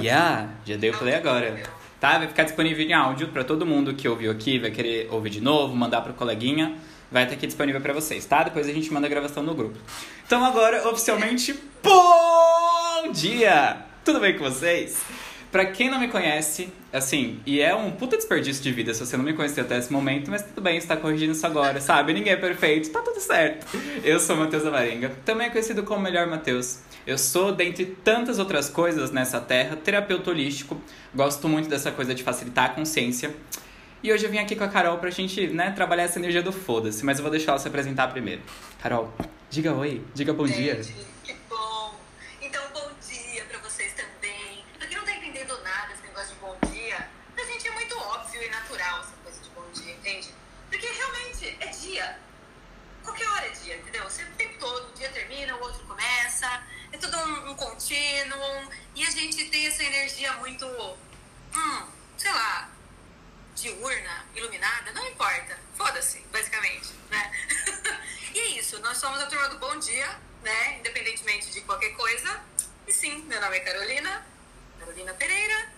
Yeah, já dei o play agora. Tá? Vai ficar disponível em áudio para todo mundo que ouviu aqui, vai querer ouvir de novo, mandar pro coleguinha. Vai estar aqui disponível para vocês, tá? Depois a gente manda a gravação no grupo. Então agora, oficialmente, bom dia! Tudo bem com vocês? Pra quem não me conhece, assim, e é um puta desperdício de vida se você não me conhecer até esse momento, mas tudo bem, está corrigindo isso agora, sabe? Ninguém é perfeito, tá tudo certo. Eu sou Matheus Amarenga, também conhecido como Melhor Matheus. Eu sou, dentre tantas outras coisas nessa terra, terapeuta holístico. Gosto muito dessa coisa de facilitar a consciência. E hoje eu vim aqui com a Carol pra gente, né, trabalhar essa energia do foda-se, mas eu vou deixar ela se apresentar primeiro. Carol, diga oi, diga bom dia. Gente tem essa energia muito, hum, sei lá, diurna, iluminada, não importa. Foda-se, basicamente, né? e é isso, nós somos a turma do Bom Dia, né? Independentemente de qualquer coisa. E sim, meu nome é Carolina, Carolina Pereira.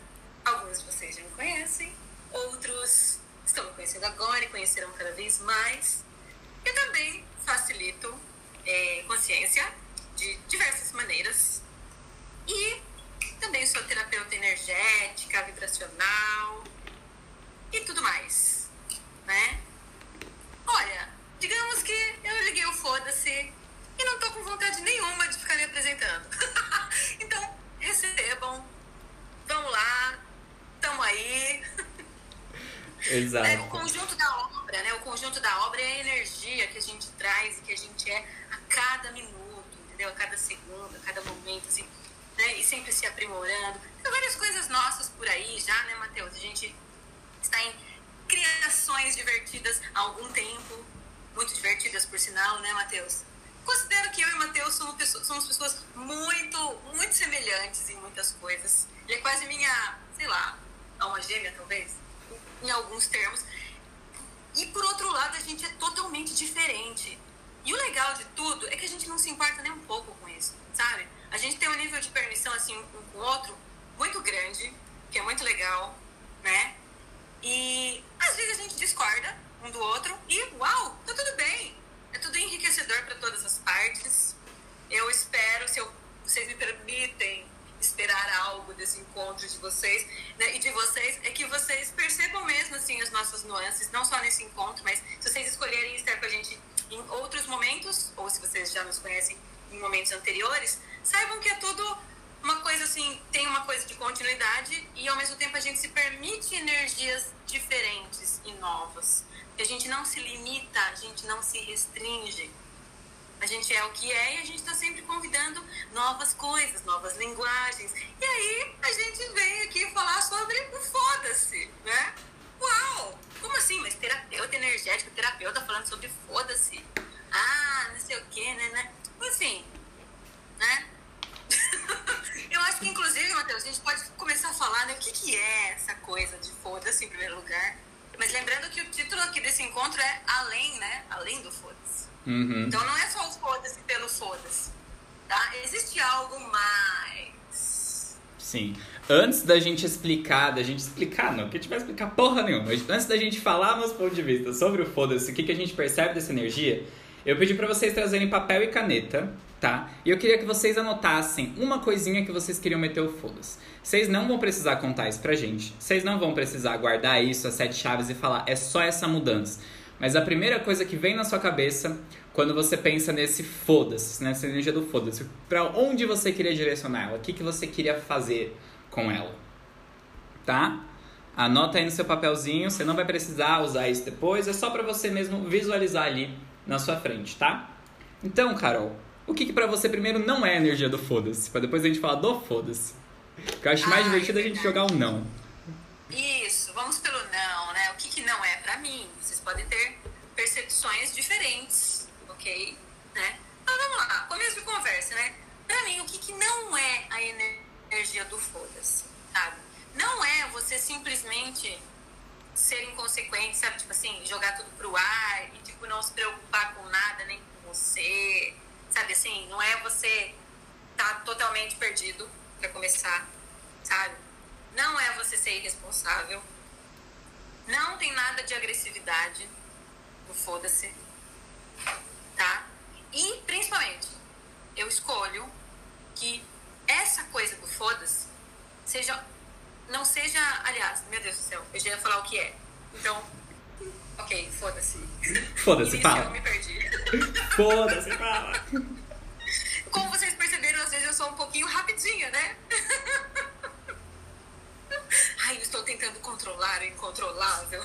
Alguns de vocês já me conhecem, outros estão me conhecendo agora e conhecerão cada vez mais. Eu também facilito é, consciência de diversas maneiras. E também sou terapeuta energética, vibracional e tudo mais, né? Olha, digamos que eu liguei o foda-se e não tô com vontade nenhuma de ficar me apresentando. então, recebam, vamos lá, tamo aí. Exato. É, o conjunto da obra, né? O conjunto da obra é a energia que a gente traz e que a gente é a cada minuto, entendeu? A cada segundo, a cada momento, assim, né? E sempre se aprimorando. Tem várias coisas nossas por aí já, né, Matheus? A gente está em criações divertidas há algum tempo, muito divertidas por sinal, né, Matheus? Considero que eu e o Matheus somos pessoas, somos pessoas muito, muito semelhantes em muitas coisas. Ele é quase minha, sei lá, alma gêmea, talvez, em alguns termos. E por outro lado, a gente é totalmente diferente. E o legal de tudo é que a gente não se importa nem um pouco com isso, sabe? A gente tem um nível de permissão, assim, um com o outro muito grande, que é muito legal, né? E às vezes a gente discorda um do outro e uau, tá tudo bem. É tudo enriquecedor para todas as partes. Eu espero, se eu, vocês me permitem esperar algo desse encontro de vocês né, e de vocês, é que vocês percebam mesmo assim as nossas nuances, não só nesse encontro, mas se vocês escolherem estar com a gente em outros momentos, ou se vocês já nos conhecem em momentos anteriores, saibam que é tudo uma coisa assim, tem uma coisa de continuidade e ao mesmo tempo a gente se permite energias diferentes e novas. A gente não se limita, a gente não se restringe. A gente é o que é e a gente está sempre convidando novas coisas, novas linguagens. E aí a gente vem aqui falar sobre o foda-se, né? Uau! Como assim? Mas terapeuta energético, terapeuta falando sobre foda-se. Ah, não sei o que, né, né? Assim, né? Eu acho que, inclusive, Matheus, a gente pode começar a falar né, o que, que é essa coisa de foda-se em primeiro lugar. Mas lembrando que o título aqui desse encontro é Além, né? Além do foda-se. Uhum. Então não é só o foda-se pelo foda-se. Tá? Existe algo mais. Sim. Antes da gente explicar, da gente explicar, não, que a gente vai explicar porra nenhuma, antes da gente falar meus pontos de vista sobre o foda-se, o que, que a gente percebe dessa energia, eu pedi para vocês trazerem papel e caneta, tá? E eu queria que vocês anotassem uma coisinha que vocês queriam meter o foda-se. Vocês não vão precisar contar isso pra gente. Vocês não vão precisar guardar isso, as sete chaves e falar, é só essa mudança. Mas a primeira coisa que vem na sua cabeça quando você pensa nesse foda-se, nessa energia do foda-se, pra onde você queria direcionar ela? O que, que você queria fazer com ela? Tá? Anota aí no seu papelzinho, você não vai precisar usar isso depois, é só pra você mesmo visualizar ali na sua frente, tá? Então, Carol, o que, que pra você primeiro não é a energia do foda-se? Pra depois a gente falar do foda-se. Porque eu acho mais Ah, divertido é a gente jogar o não. Isso, vamos pelo não, né? O que, que não é pra mim? Vocês podem ter percepções diferentes, ok? Né? Então vamos lá, começo de conversa, né? Pra mim, o que, que não é a energia do foda-se, sabe? Não é você simplesmente ser inconsequente, sabe? Tipo assim, jogar tudo pro ar e, tipo, não se preocupar com nada, nem com você, sabe assim? Não é você tá totalmente perdido, pra começar, sabe? Não é você ser irresponsável. Não tem nada de agressividade no foda-se. Tá? E, principalmente, eu escolho que essa coisa do foda-se seja. Não seja. Aliás, meu Deus do céu, eu já ia falar o que é. Então, ok, foda-se. Foda-se, fala. Eu me perdi. Foda-se, fala. Como vocês perceberam, às vezes eu sou um pouquinho rapidinha, né? Ai, eu estou tentando controlar o incontrolável.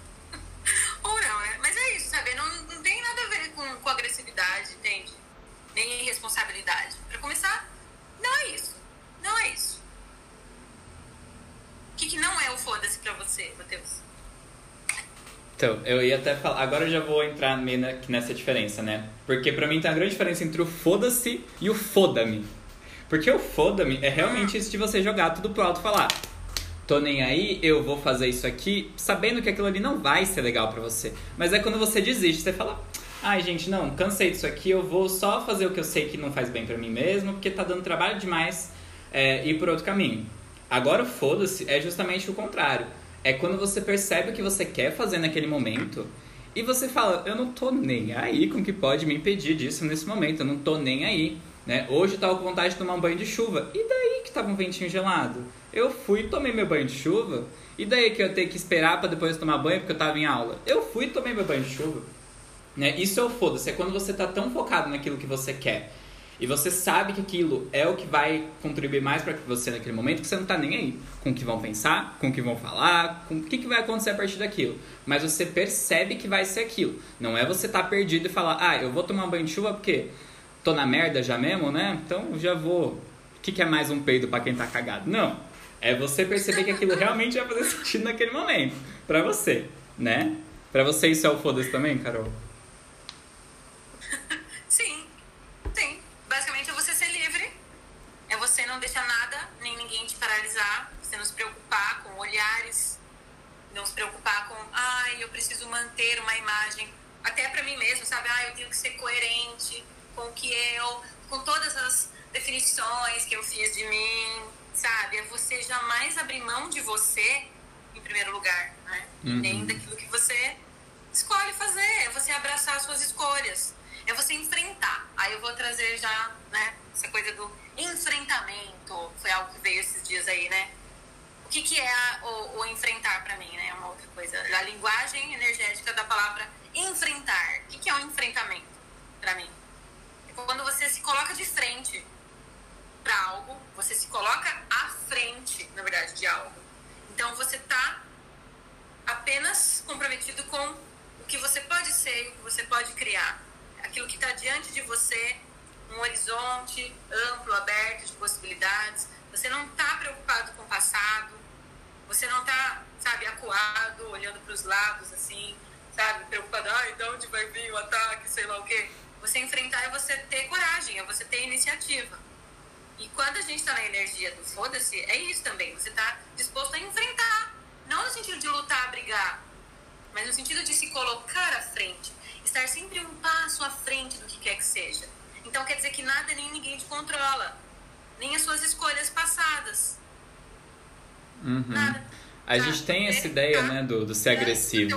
Ou não, né? Mas é isso, sabe? Não, não tem nada a ver com, com agressividade, entende? Nem irresponsabilidade. Pra começar, não é isso. Não é isso. O que, que não é o foda-se pra você, Matheus? Então, eu ia até falar. Agora eu já vou entrar meio nessa diferença, né? Porque pra mim tem uma grande diferença entre o foda-se e o foda-me. Porque o foda-me é realmente isso de você jogar tudo pro alto e falar. Tô nem aí, eu vou fazer isso aqui, sabendo que aquilo ali não vai ser legal pra você. Mas é quando você desiste, você fala. Ai, gente, não, cansei disso aqui, eu vou só fazer o que eu sei que não faz bem pra mim mesmo, porque tá dando trabalho demais é, ir por outro caminho. Agora o foda-se é justamente o contrário. É quando você percebe o que você quer fazer naquele momento e você fala, eu não tô nem aí com o que pode me impedir disso nesse momento, eu não tô nem aí. Né? Hoje eu tava com vontade de tomar um banho de chuva. E daí que tava um ventinho gelado? Eu fui tomei meu banho de chuva. E daí que eu tenho que esperar para depois tomar banho porque eu tava em aula? Eu fui tomei meu banho de chuva. Né? Isso é o foda-se, é quando você tá tão focado naquilo que você quer. E você sabe que aquilo é o que vai contribuir mais para você naquele momento, que você não tá nem aí com o que vão pensar, com o que vão falar, com o que, que vai acontecer a partir daquilo. Mas você percebe que vai ser aquilo. Não é você tá perdido e falar, ah, eu vou tomar um banho de chuva porque tô na merda já mesmo, né? Então já vou. O que, que é mais um peido para quem tá cagado? Não. É você perceber que aquilo realmente vai fazer sentido naquele momento. Pra você, né? Pra você isso é o foda-se também, Carol? Sim, sim. Basicamente é você ser livre. É você não deixar nada, nem ninguém te paralisar. Você não se olhares. Não se preocupar com, ai, eu preciso manter uma imagem. Até pra mim mesmo, sabe? Ah, eu tenho que ser coerente com o que eu. com todas as definições que eu fiz de mim, sabe? É você jamais abrir mão de você em primeiro lugar, né? Uhum. Nem daquilo que você escolhe fazer. É você abraçar as suas escolhas. É você enfrentar. Aí eu vou trazer já, né? Essa coisa do enfrentamento. Foi algo que veio esses dias aí, né? O que, que é a- o, o enfrentar pra mim, né? É uma outra coisa. A linguagem energética da palavra enfrentar. O que, que é o enfrentamento pra mim? É quando você se coloca de frente para algo, você se coloca à frente, na verdade, de algo. Então você tá apenas comprometido com o que você pode ser o que você pode criar. Aquilo que está diante de você, um horizonte amplo, aberto de possibilidades. Você não está preocupado com o passado, você não está, sabe, acuado, olhando para os lados, assim, sabe, preocupado, ai, de onde vai vir o ataque, sei lá o quê. Você enfrentar é você ter coragem, é você ter iniciativa. E quando a gente tá na energia do foda-se, é isso também. Você tá disposto a enfrentar. Não no sentido de lutar, brigar, mas no sentido de se colocar à frente. Estar sempre um passo à frente do que quer que seja. Então quer dizer que nada nem ninguém te controla. Nem as suas escolhas passadas. Uhum. Nada. A gente tem essa Você ideia, né, do, do ser agressivo.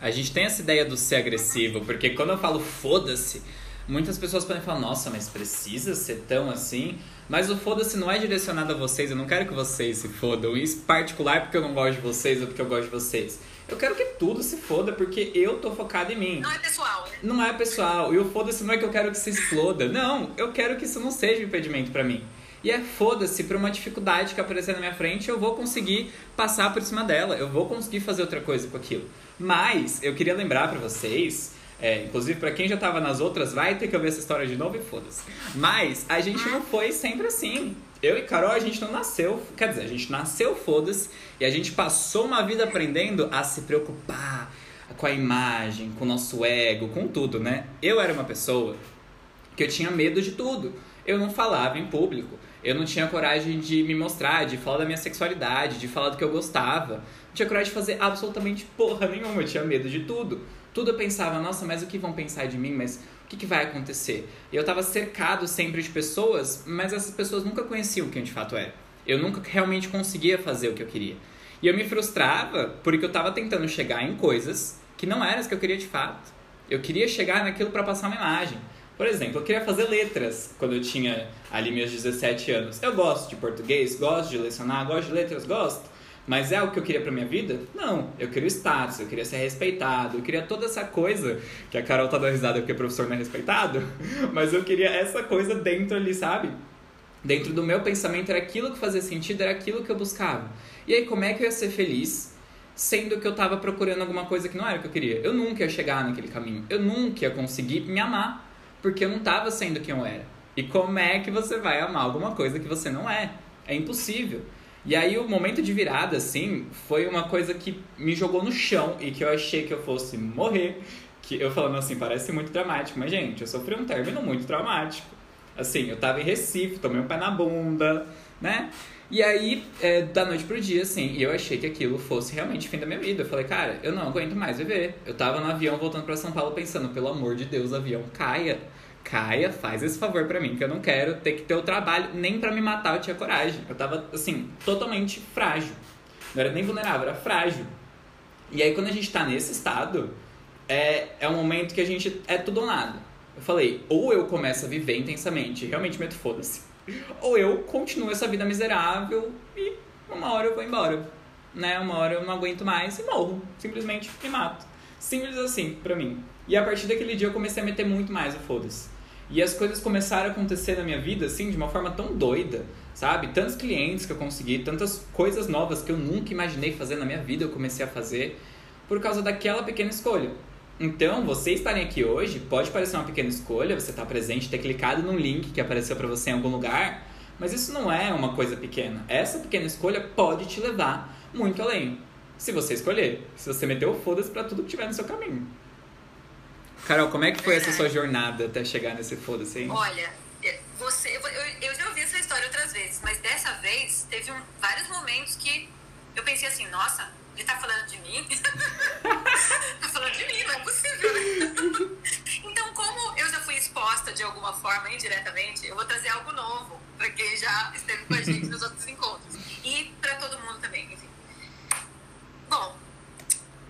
A gente tem essa ideia do ser agressivo, porque quando eu falo foda-se, muitas pessoas podem falar, nossa, mas precisa ser tão assim? Mas o foda-se não é direcionado a vocês, eu não quero que vocês se fodam. Isso particular porque eu não gosto de vocês ou porque eu gosto de vocês. Eu quero que tudo se foda porque eu tô focado em mim. Não é pessoal, né? Não é pessoal, e o foda-se não é que eu quero que se exploda. Não, eu quero que isso não seja um impedimento pra mim. E é foda-se pra uma dificuldade que aparecer na minha frente, eu vou conseguir passar por cima dela, eu vou conseguir fazer outra coisa com aquilo. Mas eu queria lembrar pra vocês, é, inclusive pra quem já tava nas outras, vai ter que ouvir essa história de novo e foda-se. Mas a gente não foi sempre assim. Eu e Carol, a gente não nasceu, quer dizer, a gente nasceu foda-se e a gente passou uma vida aprendendo a se preocupar com a imagem, com o nosso ego, com tudo, né? Eu era uma pessoa que eu tinha medo de tudo. Eu não falava em público. Eu não tinha coragem de me mostrar, de falar da minha sexualidade, de falar do que eu gostava. Não tinha coragem de fazer absolutamente porra nenhuma. Eu tinha medo de tudo. Tudo eu pensava, nossa, mas o que vão pensar de mim? Mas o que, que vai acontecer? Eu tava cercado sempre de pessoas, mas essas pessoas nunca conheciam quem de fato era. Eu nunca realmente conseguia fazer o que eu queria. E eu me frustrava porque eu tava tentando chegar em coisas que não eram as que eu queria de fato. Eu queria chegar naquilo para passar uma imagem. Por exemplo, eu queria fazer letras quando eu tinha ali meus 17 anos. Eu gosto de português, gosto de lecionar, gosto de letras, gosto. Mas é o que eu queria pra minha vida? Não. Eu queria status, eu queria ser respeitado, eu queria toda essa coisa que a Carol tá dando risada porque o professor não é respeitado, mas eu queria essa coisa dentro ali, sabe? Dentro do meu pensamento era aquilo que fazia sentido, era aquilo que eu buscava. E aí, como é que eu ia ser feliz sendo que eu tava procurando alguma coisa que não era o que eu queria? Eu nunca ia chegar naquele caminho, eu nunca ia conseguir me amar, porque eu não tava sendo quem eu era. E como é que você vai amar alguma coisa que você não é? É impossível. E aí o momento de virada, assim, foi uma coisa que me jogou no chão e que eu achei que eu fosse morrer. Que eu falando assim, parece muito dramático, mas gente, eu sofri um término muito traumático. Assim, eu tava em Recife, tomei um pé na bunda, né? E aí, é, da noite pro dia, assim, eu achei que aquilo fosse realmente o fim da minha vida. Eu falei, cara, eu não aguento mais viver. Eu tava no avião voltando para São Paulo pensando, pelo amor de Deus, avião caia. Caia, faz esse favor para mim, que eu não quero ter que ter o trabalho, nem para me matar eu tinha coragem. Eu tava, assim, totalmente frágil. Não era nem vulnerável, era frágil. E aí, quando a gente tá nesse estado, é, é um momento que a gente é tudo ou nada. Eu falei, ou eu começo a viver intensamente, realmente meto foda-se. Ou eu continuo essa vida miserável e uma hora eu vou embora. Né? Uma hora eu não aguento mais e morro. Simplesmente me mato. Simples assim, pra mim. E a partir daquele dia eu comecei a meter muito mais o foda-se. E as coisas começaram a acontecer na minha vida, assim, de uma forma tão doida, sabe? Tantos clientes que eu consegui, tantas coisas novas que eu nunca imaginei fazer na minha vida, eu comecei a fazer por causa daquela pequena escolha. Então, você estarem aqui hoje pode parecer uma pequena escolha, você estar tá presente, ter clicado num link que apareceu para você em algum lugar, mas isso não é uma coisa pequena. Essa pequena escolha pode te levar muito além. Se você escolher, se você meter o foda-se pra tudo que tiver no seu caminho. Carol, como é que foi essa sua jornada até chegar nesse foda-se aí? Olha, você, eu, eu já ouvi essa história outras vezes, mas dessa vez teve um, vários momentos que eu pensei assim, nossa, ele tá falando de mim? tá falando de mim, não é possível, né? então, como eu já fui exposta de alguma forma, indiretamente, eu vou trazer algo novo para quem já esteve com a gente nos outros encontros. E para todo mundo também, enfim. Bom,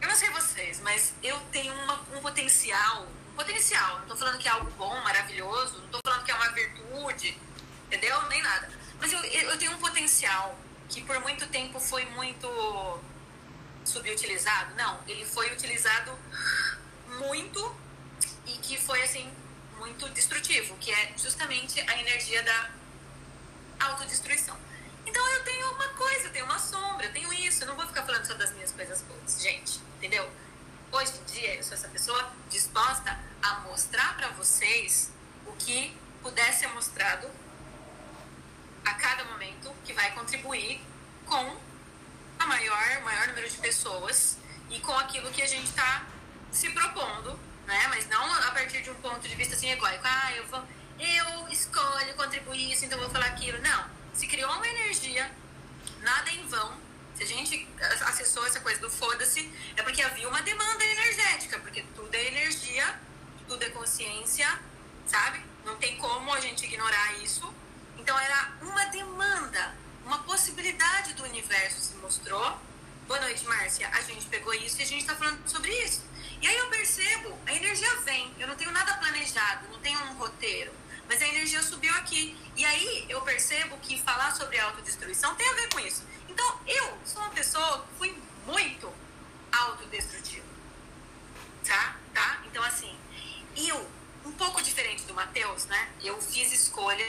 eu não sei vocês, mas eu tenho uma, um potencial, um potencial, não tô falando que é algo bom, maravilhoso, não tô falando que é uma virtude, entendeu? Nem nada. Mas eu, eu tenho um potencial que por muito tempo foi muito subutilizado. Não, ele foi utilizado muito e que foi assim muito destrutivo, que é justamente a energia da autodestruição. Então eu tenho uma coisa, eu tenho uma sombra, eu tenho isso. Eu não vou ficar falando só das minhas coisas boas, gente. Entendeu? Hoje em dia eu sou essa pessoa disposta a mostrar para vocês o que puder ser mostrado a cada momento que vai contribuir com a maior, maior número de pessoas e com aquilo que a gente está se propondo, né? Mas não a partir de um ponto de vista assim egoico. Ah, eu vou, eu escolho contribuir isso, então vou falar aquilo. Não se criou uma energia, nada em vão. Se a gente acessou essa coisa do foda-se, é porque havia uma demanda energética, porque tudo é energia, tudo é consciência, sabe? Não tem como a gente ignorar isso. Então era uma demanda, uma possibilidade do universo se mostrou. Boa noite, Márcia. A gente pegou isso e a gente está falando sobre isso. E aí eu percebo, a energia vem. Eu não tenho nada planejado, não tenho um roteiro mas a energia subiu aqui. E aí eu percebo que falar sobre autodestruição tem a ver com isso. Então eu sou uma pessoa que fui muito autodestrutiva. Tá? Tá? Então assim, eu, um pouco diferente do Matheus, né? Eu fiz escolhas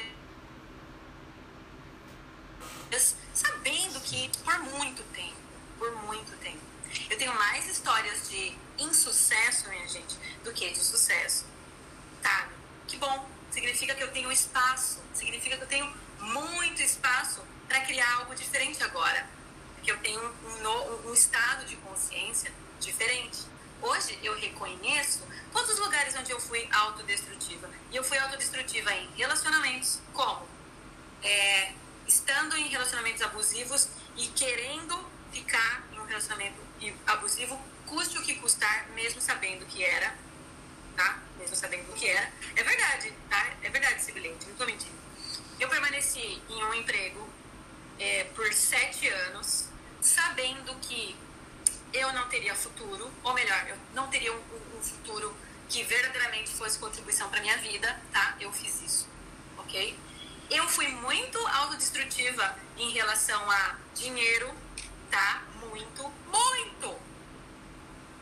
sabendo que por muito tempo, por muito tempo, eu tenho mais histórias de insucesso, minha gente, do que de sucesso. Tá? Que bom, significa que eu tenho espaço, significa que eu tenho muito espaço para criar algo diferente agora. Que eu tenho um, um, estado de consciência diferente. Hoje eu reconheço todos os lugares onde eu fui autodestrutiva. E eu fui autodestrutiva em relacionamentos, como? É, estando em relacionamentos abusivos e querendo ficar em um relacionamento abusivo, custe o que custar, mesmo sabendo que era, tá? mesmo sabendo o que era. É verdade, tá? É verdade esse bilhete, não tô mentindo. Eu permaneci em um emprego é, por sete anos, sabendo que eu não teria futuro, ou melhor, eu não teria um, um futuro que verdadeiramente fosse contribuição para minha vida, tá? Eu fiz isso, ok? Eu fui muito autodestrutiva em relação a dinheiro, tá? Muito, muito,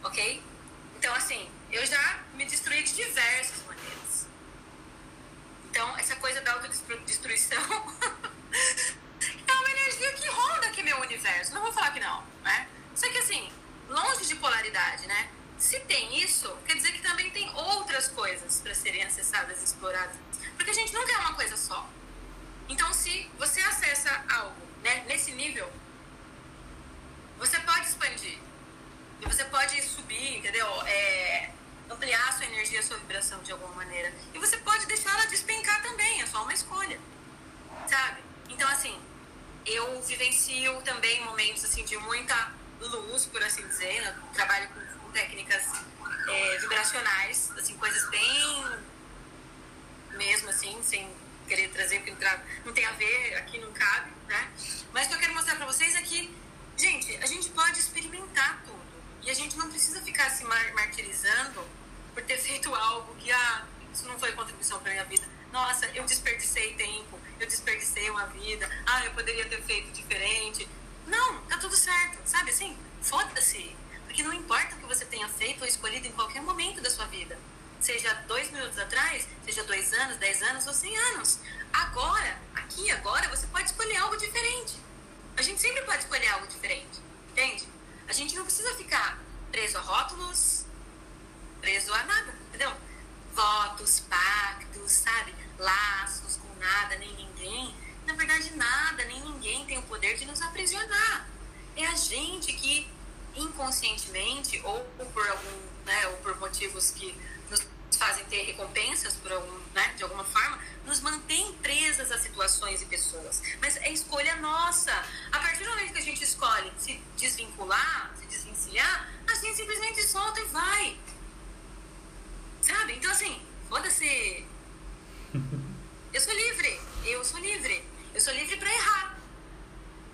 ok? Então, assim, eu já me destruí de diversas maneiras. Então, essa coisa da autodestruição é uma energia que ronda aqui meu universo. Não vou falar que não, né? Só que, assim, longe de polaridade, né? Se tem isso, quer dizer que também tem outras coisas para serem acessadas e exploradas. Porque a gente nunca é uma coisa só. Então, se você acessa algo né, nesse nível, você pode expandir. E você pode subir, entendeu? É, ampliar a sua energia, a sua vibração de alguma maneira. E você pode deixar ela despencar também, é só uma escolha. Sabe? Então, assim, eu vivencio também momentos assim, de muita luz, por assim dizer. Eu trabalho com, com técnicas é, vibracionais, assim, coisas bem mesmo assim, sem querer trazer, porque não tem a ver, aqui não cabe, né? Mas o que eu quero mostrar pra vocês é que, gente, a gente pode experimentar tudo. E a gente não precisa ficar se martirizando por ter feito algo que, ah, isso não foi contribuição pra minha vida. Nossa, eu desperdicei tempo, eu desperdicei uma vida, ah, eu poderia ter feito diferente. Não, tá tudo certo, sabe assim? Foda-se. Porque não importa o que você tenha feito ou escolhido em qualquer momento da sua vida. Seja dois minutos atrás, seja dois anos, dez anos ou cem anos. Agora, aqui agora, você pode escolher algo diferente. A gente sempre pode escolher algo diferente, entende? A gente não precisa ficar preso a rótulos, preso a nada, entendeu? Votos, pactos, sabe? Laços com nada, nem ninguém na verdade, nada, nem ninguém tem o poder de nos aprisionar. É a gente que, inconscientemente, ou por algum, né, ou por motivos que fazem ter recompensas por algum, né, de alguma forma, nos mantém presas a situações e pessoas. Mas é escolha nossa. A partir do momento que a gente escolhe se desvincular, se desvencilhar, a gente simplesmente solta e vai. Sabe? Então, assim, foda-se. Eu sou livre. Eu sou livre. Eu sou livre para errar.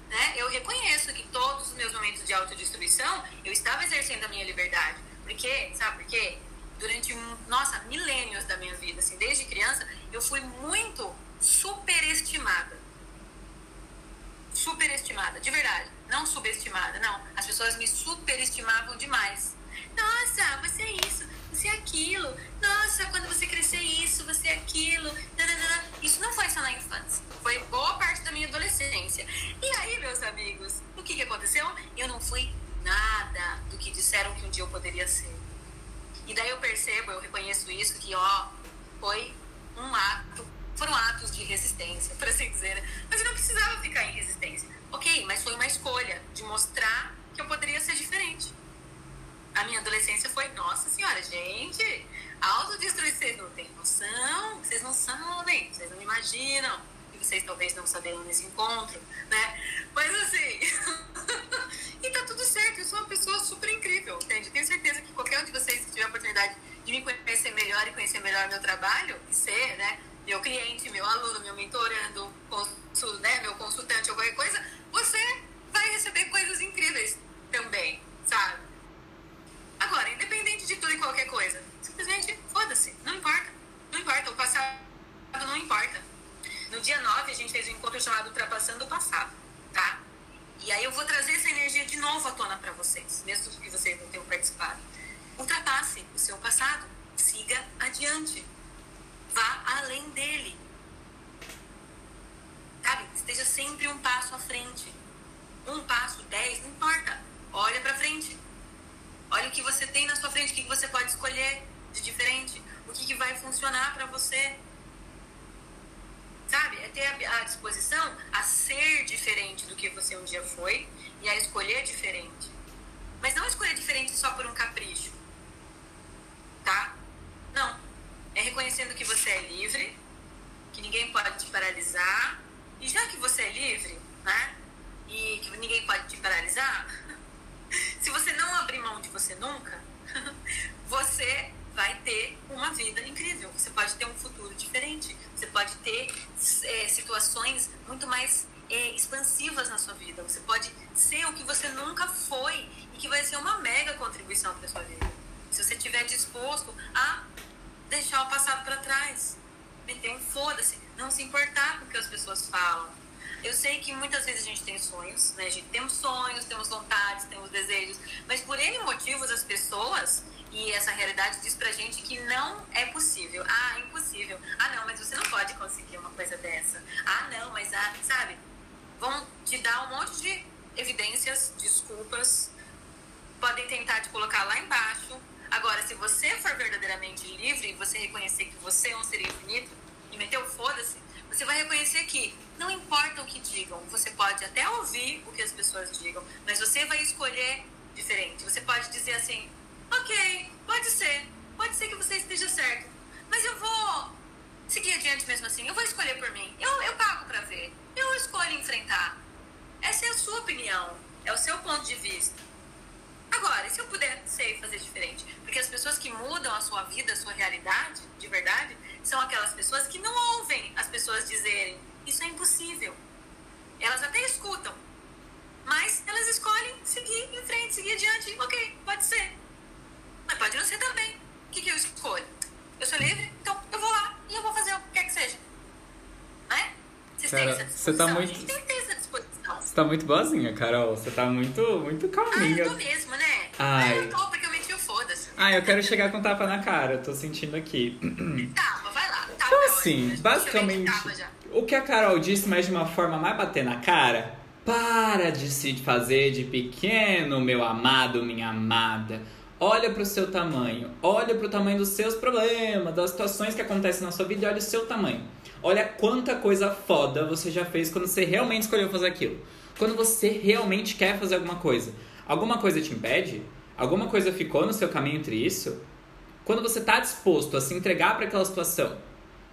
Né? Eu reconheço que todos os meus momentos de autodestruição, eu estava exercendo a minha liberdade. Porque, sabe por quê? Durante, nossa, milênios da minha vida, assim, desde criança, eu fui muito superestimada. Superestimada, de verdade. Não subestimada, não. As pessoas me superestimavam demais. Nossa, você é isso, você é aquilo. Nossa, quando você crescer isso, você é aquilo. Isso não foi só na infância. Foi boa parte da minha adolescência. E aí, meus amigos, o que, que aconteceu? Eu não fui nada do que disseram que um dia eu poderia ser. E daí eu percebo, eu reconheço isso, que ó, foi um ato, foram atos de resistência, por assim dizer. Mas eu não precisava ficar em resistência. Ok, mas foi uma escolha de mostrar que eu poderia ser diferente. A minha adolescência foi, nossa senhora, gente, autodestruir, vocês não têm noção, vocês não sabem, vocês não imaginam vocês talvez não saberão nesse encontro, né? Mas assim, e tá tudo certo, eu sou melhor e conhecer melhor meu trabalho, e ser, né, meu cliente, meu aluno, meu mentorando, consul, né, meu consultante ou qualquer coisa, você vai receber coisas incríveis também, sabe? Agora, independente de tudo e qualquer coisa, simplesmente foda-se, não importa. Não importa, o passado não importa. No dia 9, a gente fez um encontro chamado Ultrapassando o Passado, tá? E aí eu vou trazer essa energia de novo à tona para vocês, mesmo que vocês não tenham participado. Ultrapasse o seu passado, siga adiante, vá além dele. Sabe? Esteja sempre um passo à frente. Um passo, dez, não importa. Olha para frente. Olha o que você tem na sua frente, o que você pode escolher de diferente, o que vai funcionar para você sabe? É ter a, a disposição a ser diferente do que você um dia foi e a escolher diferente. Mas não escolher diferente só por um capricho, tá? Não. É reconhecendo que você é livre, que ninguém pode te paralisar. E já que você é livre, né? E que ninguém pode te paralisar, se você não abrir mão de você nunca, você vai ter uma vida situações muito mais é, expansivas na sua vida. Você pode ser o que você nunca foi e que vai ser uma mega contribuição para sua vida. Se você estiver disposto a deixar o passado para trás, meter um foda-se, não se importar com o que as pessoas falam. Eu sei que muitas vezes a gente tem sonhos, né? A gente temos sonhos, temos vontades, temos desejos, mas por N motivos as pessoas e essa realidade diz pra gente que não é possível. Ah, impossível. Ah, não, mas você não pode conseguir uma coisa dessa. Ah, sabe? Vão te dar um monte de evidências, desculpas, podem tentar te colocar lá embaixo. Agora, se você for verdadeiramente livre, você reconhecer que você é um ser infinito e meteu foda-se, você vai reconhecer que não importa o que digam, você pode até ouvir o que as pessoas digam, mas você vai escolher diferente. Você pode dizer assim: ok, pode ser, pode ser que você esteja certo, mas eu vou seguir adiante mesmo assim, eu vou escolher por mim, eu, eu pago para ver, eu escolho enfrentar. Essa é a sua opinião, é o seu ponto de vista. Agora, se eu puder ser e fazer diferente? Porque as pessoas que mudam a sua vida, a sua realidade, de verdade, são aquelas pessoas que não ouvem as pessoas dizerem isso é impossível. Elas até escutam, mas elas escolhem seguir em frente, seguir adiante. Ok, pode ser. Mas pode não ser também. O que, que eu escolho? Eu sou livre, então eu vou lá e eu vou fazer o que quer que seja. Né? Vocês Cara, têm essa disposição? Você tá muito... A gente tem que ter essa disposição. Você tá muito boazinha, Carol. Você tá muito, muito calminha. Ah, eu tô mesmo, né? Ai. Eu tô porque eu meti o foda-se. Ah, eu quero chegar com tapa na cara. Eu tô sentindo aqui. Tapa, vai lá. Tapa então, assim, basicamente, o que a Carol disse, mas de uma forma mais bater na cara... Para de se fazer de pequeno, meu amado, minha amada. Olha para o seu tamanho, olha para o tamanho dos seus problemas, das situações que acontecem na sua vida e olha o seu tamanho. Olha quanta coisa foda você já fez quando você realmente escolheu fazer aquilo. Quando você realmente quer fazer alguma coisa. Alguma coisa te impede? Alguma coisa ficou no seu caminho entre isso? Quando você está disposto a se entregar para aquela situação,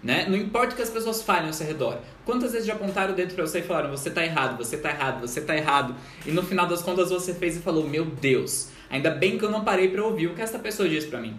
né? Não importa o que as pessoas falem ao seu redor. Quantas vezes já apontaram o dedo para você e falaram: você está errado, você está errado, você está errado. E no final das contas você fez e falou: meu Deus, Ainda bem que eu não parei para ouvir o que essa pessoa disse para mim.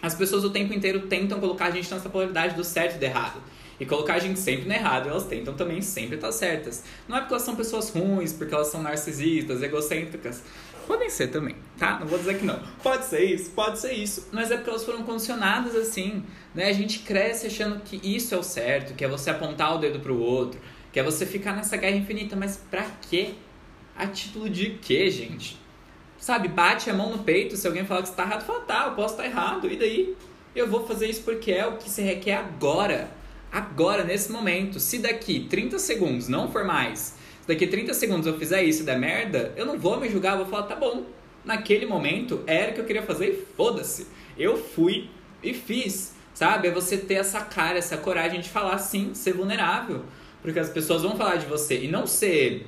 As pessoas o tempo inteiro tentam colocar a gente nessa polaridade do certo e do errado. E colocar a gente sempre no errado, elas tentam também sempre estar certas. Não é porque elas são pessoas ruins, porque elas são narcisistas, egocêntricas. Podem ser também, tá? Não vou dizer que não. Pode ser isso, pode ser isso. Mas é porque elas foram condicionadas assim, né? A gente cresce achando que isso é o certo, que é você apontar o dedo pro outro, que é você ficar nessa guerra infinita. Mas pra quê? A título de quê, gente? sabe, bate a mão no peito, se alguém falar que está errado, fala, tá, eu posso estar errado, e daí? Eu vou fazer isso porque é o que se requer agora. Agora, nesse momento. Se daqui 30 segundos não for mais, daqui 30 segundos eu fizer isso e der merda, eu não vou me julgar, vou falar, tá bom. Naquele momento era o que eu queria fazer e foda-se. Eu fui e fiz, sabe? É você ter essa cara, essa coragem de falar sim, ser vulnerável. Porque as pessoas vão falar de você e não ser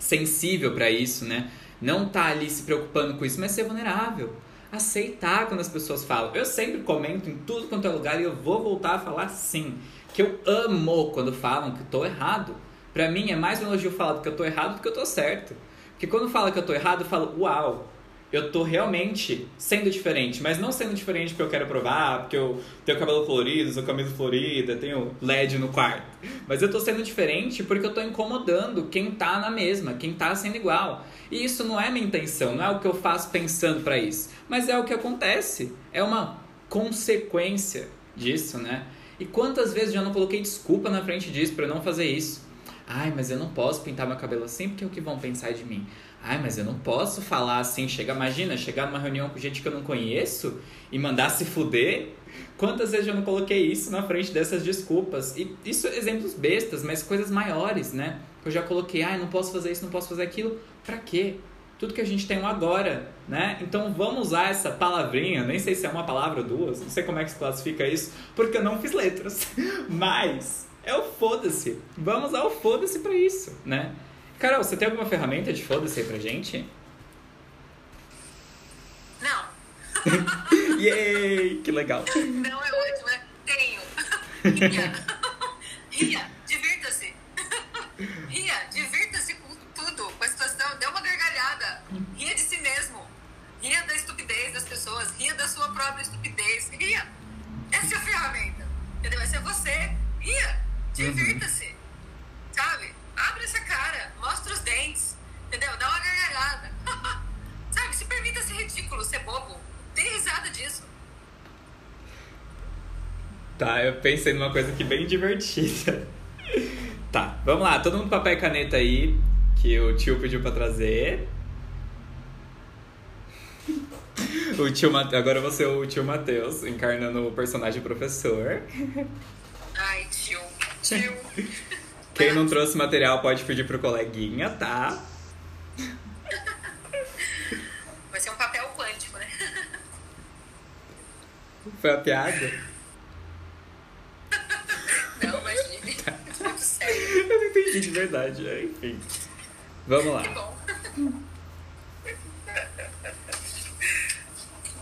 sensível para isso, né? Não tá ali se preocupando com isso, mas ser vulnerável. Aceitar quando as pessoas falam. Eu sempre comento em tudo quanto é lugar e eu vou voltar a falar sim. Que eu amo quando falam que eu tô errado. Pra mim é mais um elogio falar que eu tô errado do que eu tô certo. Porque quando fala que eu tô errado, eu falo, uau, eu tô realmente sendo diferente, mas não sendo diferente porque eu quero provar, porque eu tenho cabelo florido, sou camisa florida, tenho LED no quarto. Mas eu tô sendo diferente porque eu tô incomodando quem tá na mesma, quem tá sendo igual. E isso não é minha intenção, não é o que eu faço pensando para isso, mas é o que acontece. É uma consequência disso, né? E quantas vezes já não coloquei desculpa na frente disso para não fazer isso? Ai, mas eu não posso pintar meu cabelo assim porque é o que vão pensar de mim. Ai, mas eu não posso falar assim. Chega, imagina, chegar numa reunião com gente que eu não conheço e mandar se fuder. Quantas vezes eu não coloquei isso na frente dessas desculpas? E isso exemplos bestas, mas coisas maiores, né? Eu já coloquei, ai, não posso fazer isso, não posso fazer aquilo. Pra quê? Tudo que a gente tem um agora, né? Então vamos usar essa palavrinha, nem sei se é uma palavra ou duas, não sei como é que se classifica isso, porque eu não fiz letras. Mas é o foda-se. Vamos usar o foda-se pra isso, né? Carol, você tem alguma ferramenta de foda-se aí pra gente? Não. Yay! Que legal. Não é ótimo, é tenho. Ria. Ria, divirta-se. Ria, divirta-se com tudo, com a situação. Dê uma gargalhada. Ria de si mesmo. Ria da estupidez das pessoas. Ria da sua própria estupidez. Ria. Essa é a ferramenta. Entendeu? Essa é você. Ria. Né? Divirta-se, uhum. sabe? Abre essa cara, mostra os dentes, entendeu? Dá uma gargalhada. sabe? Se permita ser ridículo, ser bobo. Tem risada disso. Tá, eu pensei numa coisa aqui bem divertida. tá, vamos lá. Todo mundo papel e caneta aí, que o tio pediu pra trazer. o tio Mate... Agora você o tio Matheus, encarnando o personagem professor. Ai, tio. Tio. Quem não trouxe material pode pedir pro coleguinha, tá? Vai ser um papel quântico, né? Foi a piada? Não, imagine. Muito sério. Eu não entendi de verdade, enfim. Vamos lá. Que bom.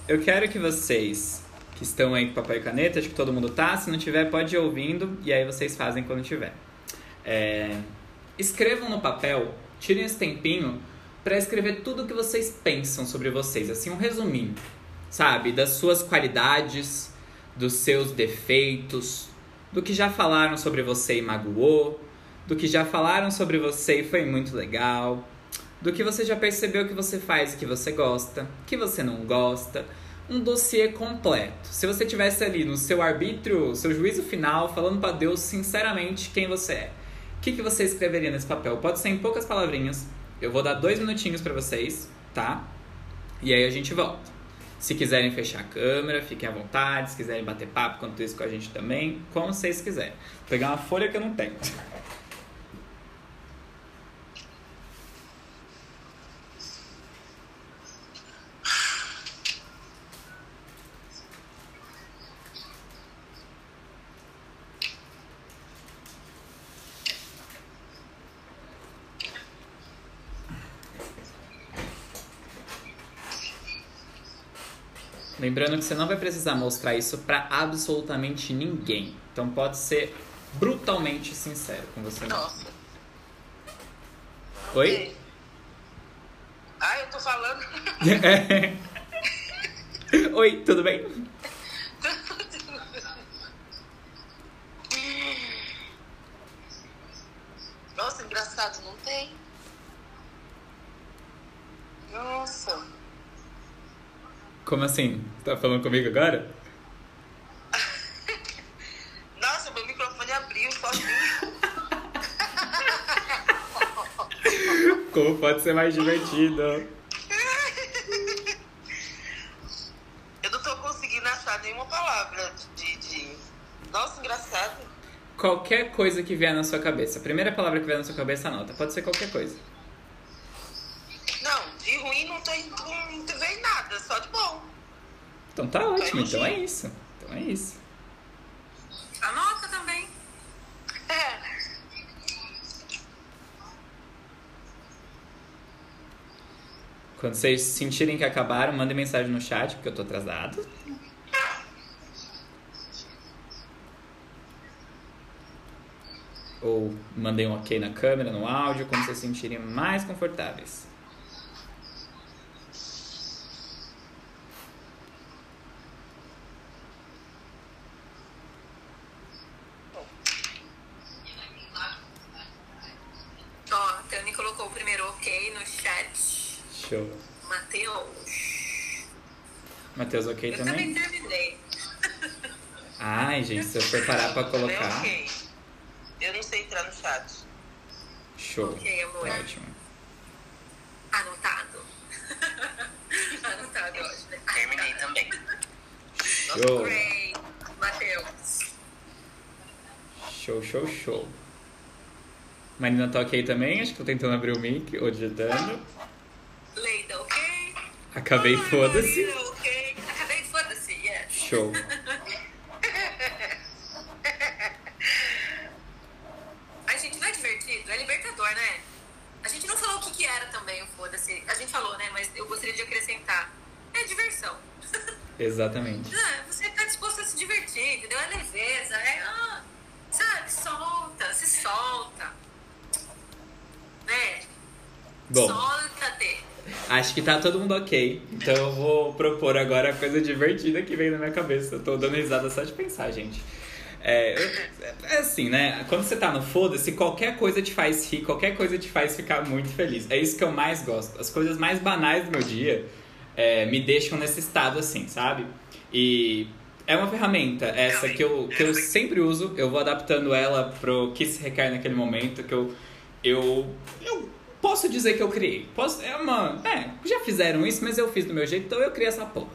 Eu quero que vocês que estão aí com papel e caneta, acho que todo mundo tá. Se não tiver, pode ir ouvindo e aí vocês fazem quando tiver. É, escrevam no papel, tirem esse tempinho para escrever tudo o que vocês pensam sobre vocês, assim, um resuminho, sabe? Das suas qualidades, dos seus defeitos, do que já falaram sobre você e magoou, do que já falaram sobre você e foi muito legal, do que você já percebeu que você faz e que você gosta, que você não gosta. Um dossiê completo. Se você tivesse ali no seu arbítrio, seu juízo final, falando para Deus sinceramente quem você é, o que, que você escreveria nesse papel? Pode ser em poucas palavrinhas. Eu vou dar dois minutinhos para vocês, tá? E aí a gente volta. Se quiserem fechar a câmera, fiquem à vontade. Se quiserem bater papo quanto isso com a gente também, como vocês quiserem. Vou pegar uma folha que eu não tenho. Lembrando que você não vai precisar mostrar isso pra absolutamente ninguém. Então pode ser brutalmente sincero com você mesmo. Nossa. Oi? Ah, eu tô falando. Oi, tudo bem? Nossa, engraçado, não tem. Nossa. Como assim? Tá falando comigo agora? Nossa, meu microfone abriu sozinho. Como pode ser mais divertido? Eu não tô conseguindo achar nenhuma palavra de. de... Nossa, engraçado. Qualquer coisa que vier na sua cabeça. A primeira palavra que vier na sua cabeça, anota. Pode ser qualquer coisa. Não, de ruim não tem, não, não vem nada, só de bom. Então tá ótimo, então é isso. Então é isso. Anota também. É. Quando vocês sentirem que acabaram, mandem mensagem no chat, porque eu tô atrasado. Ou mandem um ok na câmera, no áudio, como vocês se sentirem mais confortáveis. Ó, a Tani colocou o primeiro ok no chat. Show. Matheus. Matheus, ok Eu também? também terminei. Ai, gente, se eu for parar pra É colocar. ok. Eu não sei entrar no chat. Show. Ok, amor. Tá ótimo. Anotado. Anotado, ótimo. Terminei também. Show. Great. Matheus. Show, show, show. Marina tá ok também? Acho que tô tentando abrir o mic ou digitando. Leida, ok? Acabei, foda-se. Show. Ai, gente, não é divertido? É libertador, né? A gente não falou o que, que era também o foda-se. A gente falou, né? Mas eu gostaria de acrescentar. É diversão. Exatamente. Ah, você tá disposto a se divertir, entendeu? É leveza, é. Ah, sabe, solta, se solta. Né? Bom, Solta-te. Acho que tá todo mundo ok. Então eu vou propor agora a coisa divertida que veio na minha cabeça. Eu tô dando risada só de pensar, gente. É, é assim, né? Quando você tá no foda-se, qualquer coisa te faz rir, qualquer coisa te faz ficar muito feliz. É isso que eu mais gosto. As coisas mais banais do meu dia é, me deixam nesse estado assim, sabe? E é uma ferramenta essa que eu, que eu sempre uso, eu vou adaptando ela pro que se requer naquele momento, que eu, eu, eu posso dizer que eu criei. Posso, é uma, é, já fizeram isso, mas eu fiz do meu jeito, então eu criei essa porra.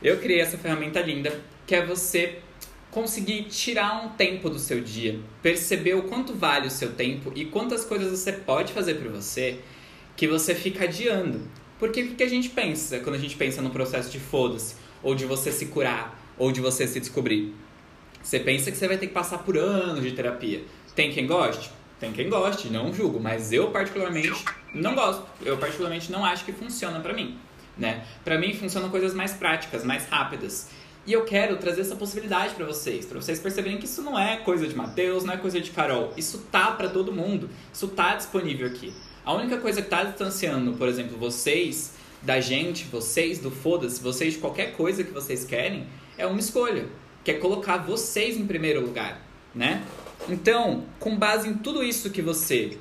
Eu criei essa ferramenta linda, que é você conseguir tirar um tempo do seu dia, perceber o quanto vale o seu tempo e quantas coisas você pode fazer por você que você fica adiando. Porque o que a gente pensa quando a gente pensa no processo de foda-se, ou de você se curar, ou de você se descobrir? Você pensa que você vai ter que passar por anos de terapia. Tem quem goste? Tem quem goste, não julgo, mas eu particularmente não gosto. Eu particularmente não acho que funciona para mim, né? Para mim funcionam coisas mais práticas, mais rápidas. E eu quero trazer essa possibilidade para vocês, para vocês perceberem que isso não é coisa de Mateus, não é coisa de Carol. Isso tá para todo mundo. Isso tá disponível aqui. A única coisa que tá distanciando, por exemplo, vocês da gente, vocês do foda-se, vocês de qualquer coisa que vocês querem, é uma escolha, que é colocar vocês em primeiro lugar, né? Então, com base em tudo isso que você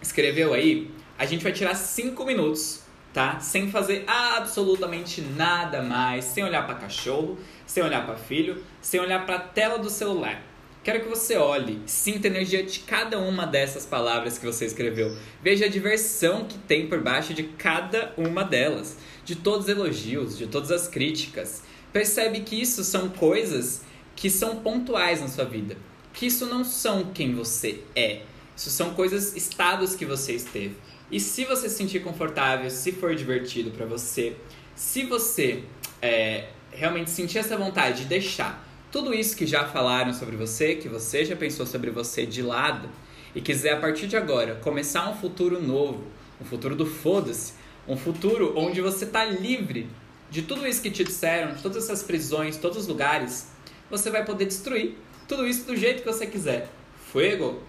escreveu aí, a gente vai tirar cinco minutos tá? Sem fazer absolutamente nada mais, sem olhar para cachorro, sem olhar para filho, sem olhar para a tela do celular. Quero que você olhe, sinta a energia de cada uma dessas palavras que você escreveu. Veja a diversão que tem por baixo de cada uma delas, de todos os elogios, de todas as críticas. Percebe que isso são coisas que são pontuais na sua vida, que isso não são quem você é. Isso são coisas, estados que você esteve. E se você se sentir confortável, se for divertido para você, se você é, realmente sentir essa vontade de deixar tudo isso que já falaram sobre você, que você já pensou sobre você de lado, e quiser a partir de agora começar um futuro novo, um futuro do foda-se, um futuro onde você tá livre de tudo isso que te disseram, de todas essas prisões, todos os lugares, você vai poder destruir tudo isso do jeito que você quiser. Fuego,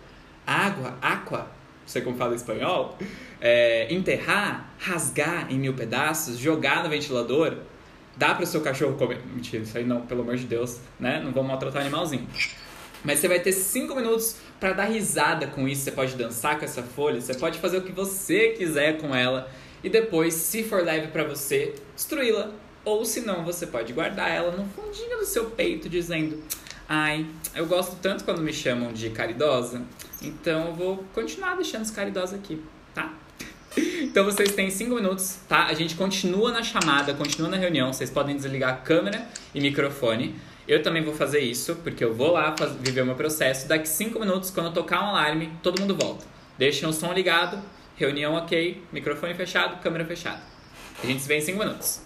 água, aqua, sei como fala em espanhol, é, enterrar, rasgar em mil pedaços, jogar no ventilador, dá para o seu cachorro comer. Mentira, isso aí não, pelo amor de Deus, né? Não vamos maltratar animalzinho. Mas você vai ter 5 minutos para dar risada com isso. Você pode dançar com essa folha, você pode fazer o que você quiser com ela e depois, se for leve para você, destruí-la. Ou se não, você pode guardar ela no fundinho do seu peito dizendo: "Ai, eu gosto tanto quando me chamam de caridosa, então eu vou continuar deixando os caridosos aqui, tá?" Então vocês têm cinco minutos, tá? A gente continua na chamada, continua na reunião. Vocês podem desligar a câmera e microfone. Eu também vou fazer isso, porque eu vou lá fazer, viver o meu processo. Daqui cinco minutos, quando tocar um alarme, todo mundo volta. Deixem o som ligado, reunião ok, microfone fechado, câmera fechada. A gente se vê em cinco minutos.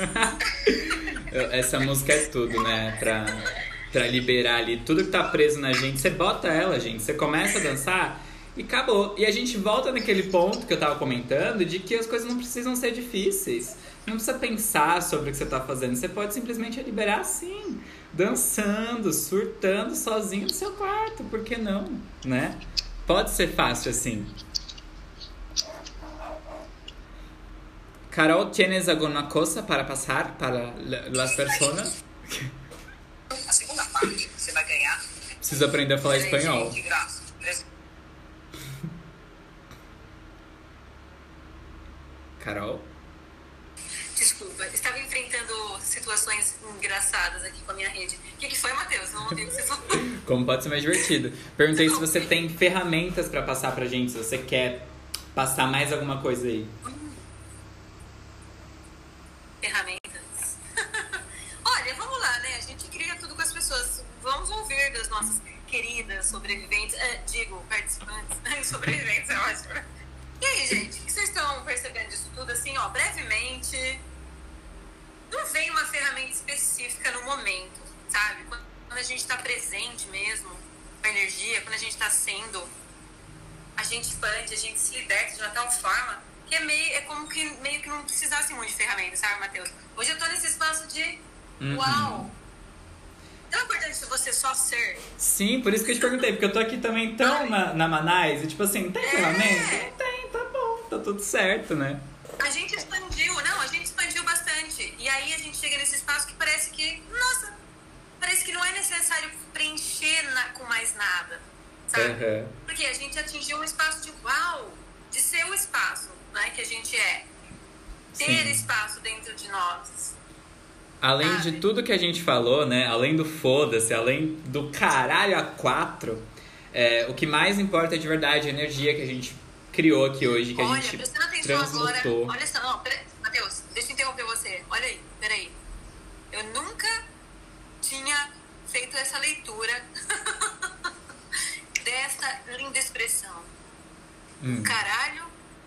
Essa música é tudo, né? Pra, pra liberar ali tudo que tá preso na gente. Você bota ela, gente. Você começa a dançar e acabou. E a gente volta naquele ponto que eu tava comentando de que as coisas não precisam ser difíceis. Não precisa pensar sobre o que você tá fazendo. Você pode simplesmente liberar assim, dançando, surtando sozinho no seu quarto. Por que não? Né? Pode ser fácil assim. Carol, ¿tienes alguna cosa para pasar para las personas? A segunda parte, você vai ganhar. Preciso aprender a falar espanhol. De graça. Carol? Desculpa, estava enfrentando situações engraçadas aqui com a minha rede. O que, que foi, Matheus? Não ouvi o que você falou. Como pode ser mais divertido. Perguntei se você tem ferramentas para passar pra gente, se você quer passar mais alguma coisa aí. Expande, a gente se liberta de uma tal forma que é meio, é como que meio que não precisasse muito de ferramenta, sabe, Matheus? Hoje eu tô nesse espaço de Uhum. uau! Tão importante você só ser. Sim, por isso que eu te perguntei, porque eu tô aqui também tão na, na Manais e tipo assim, tem ferramenta? É. Não tem, tá bom, tá tudo certo, né? A gente expandiu, não, a gente expandiu bastante. E aí a gente chega nesse espaço que parece que, nossa, parece que não é necessário preencher na- com mais nada, sabe? Aham. Porque a gente atingiu um espaço de uau, de ser o espaço né, que a gente é. Ter Sim. espaço dentro de nós. Além Sabe? de tudo que a gente falou, né? Além do foda-se, além do caralho a quatro, é, o que mais importa de verdade é a energia que a gente criou aqui hoje, que a Olha, gente prestando atenção agora. transmutou. Olha só, não, pera, Matheus, deixa eu interromper você. Olha aí, peraí. Eu nunca tinha feito essa leitura desta linda expressão. Hum. Caralho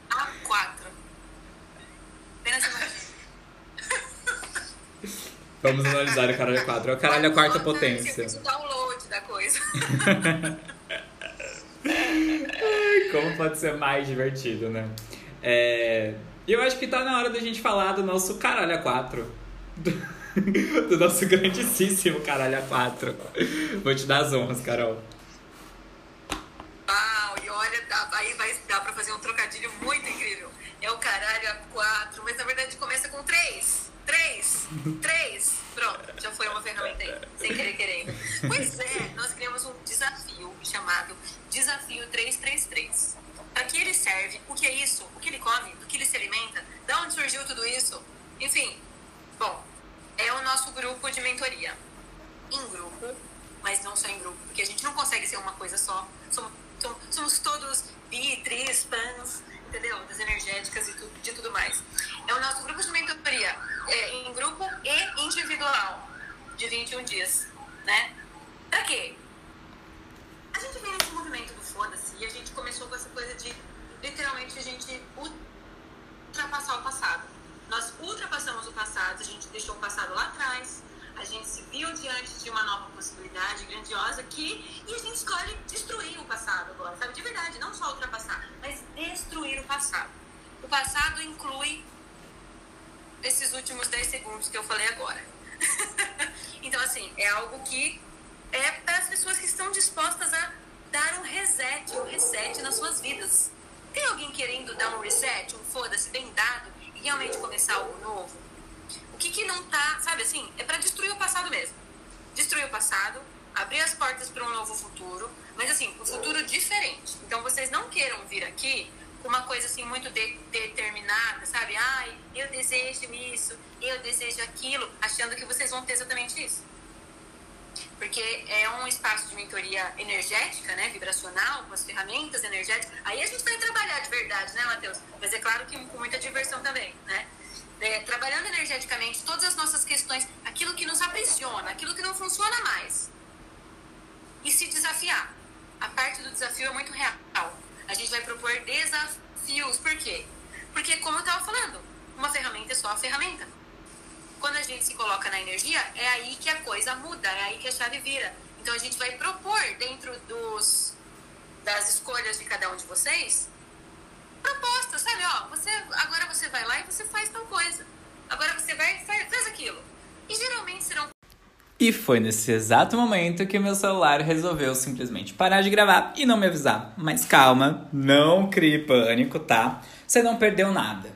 a quatro. Apenas imagina. Vamos analisar o caralho a quatro. É o caralho a quarta potência. Você fez o download da coisa. Como pode ser mais divertido, né? É, E eu acho que tá na hora da gente falar do nosso caralho a quatro. Do, do nosso grandíssimo caralho a quatro. Vou te dar as honras, Carol. Uau, e olha, dá, aí vai fazer um trocadilho muito incrível. É o caralho a quatro, mas na verdade começa com três. Três, três. Pronto, já foi uma ferramenta aí, sem querer querendo. Pois é, nós criamos um desafio chamado Desafio 333. Para que ele serve? O que é isso? O que ele come? Do que ele se alimenta? Da onde surgiu tudo isso? Enfim, bom, é o nosso grupo de mentoria. Em grupo, mas não só em grupo, porque a gente não consegue ser uma coisa só. Somos, somos, somos todos bi, tris, panos, entendeu? Das energéticas e tudo, de tudo mais. É o nosso grupo de mentoria, é, em grupo e individual, de 21 dias, né? Pra quê? A gente vem nesse movimento do foda-se e a gente começou com essa coisa de, literalmente, a gente ultrapassar o passado. Nós ultrapassamos o passado, a gente deixou o passado lá atrás, a gente se viu diante de uma nova possibilidade grandiosa que, e a gente escolhe destruir o passado agora, sabe? De verdade, não só ultrapassar, mas destruir o passado. O passado inclui esses últimos 10 segundos que eu falei agora. então, assim, é algo que é para as pessoas que estão dispostas a dar um reset, um reset nas suas vidas. Tem alguém querendo dar um reset, um foda-se bem dado e realmente começar algo novo? O que que não tá, sabe assim, é para destruir o passado mesmo. Destruir o passado, abrir as portas para um novo futuro, mas assim, um futuro diferente. Então vocês não queiram vir aqui com uma coisa assim muito de- determinada, sabe? Ai, eu desejo isso, eu desejo aquilo, achando que vocês vão ter exatamente isso porque é um espaço de mentoria energética, né, vibracional, com as ferramentas energéticas. Aí a gente vai trabalhar de verdade, né, Matheus? Mas é claro que com muita diversão também, né? É, trabalhando energeticamente todas as nossas questões, aquilo que nos aprisiona, aquilo que não funciona mais. E se desafiar. A parte do desafio é muito real. A gente vai propor desafios. Por quê? Porque, como eu estava falando, uma ferramenta é só a ferramenta. quando a gente se coloca na energia, é aí que a coisa muda, é aí que a chave vira. Então a gente vai propor dentro dos das escolhas de cada um de vocês propostas, sabe? Ó, você agora você vai lá e você faz tal coisa. Agora você vai e faz, faz aquilo. E geralmente serão e foi nesse exato momento que meu celular resolveu simplesmente parar de gravar e não me avisar. Mas calma, não crie pânico, tá? Você não perdeu nada.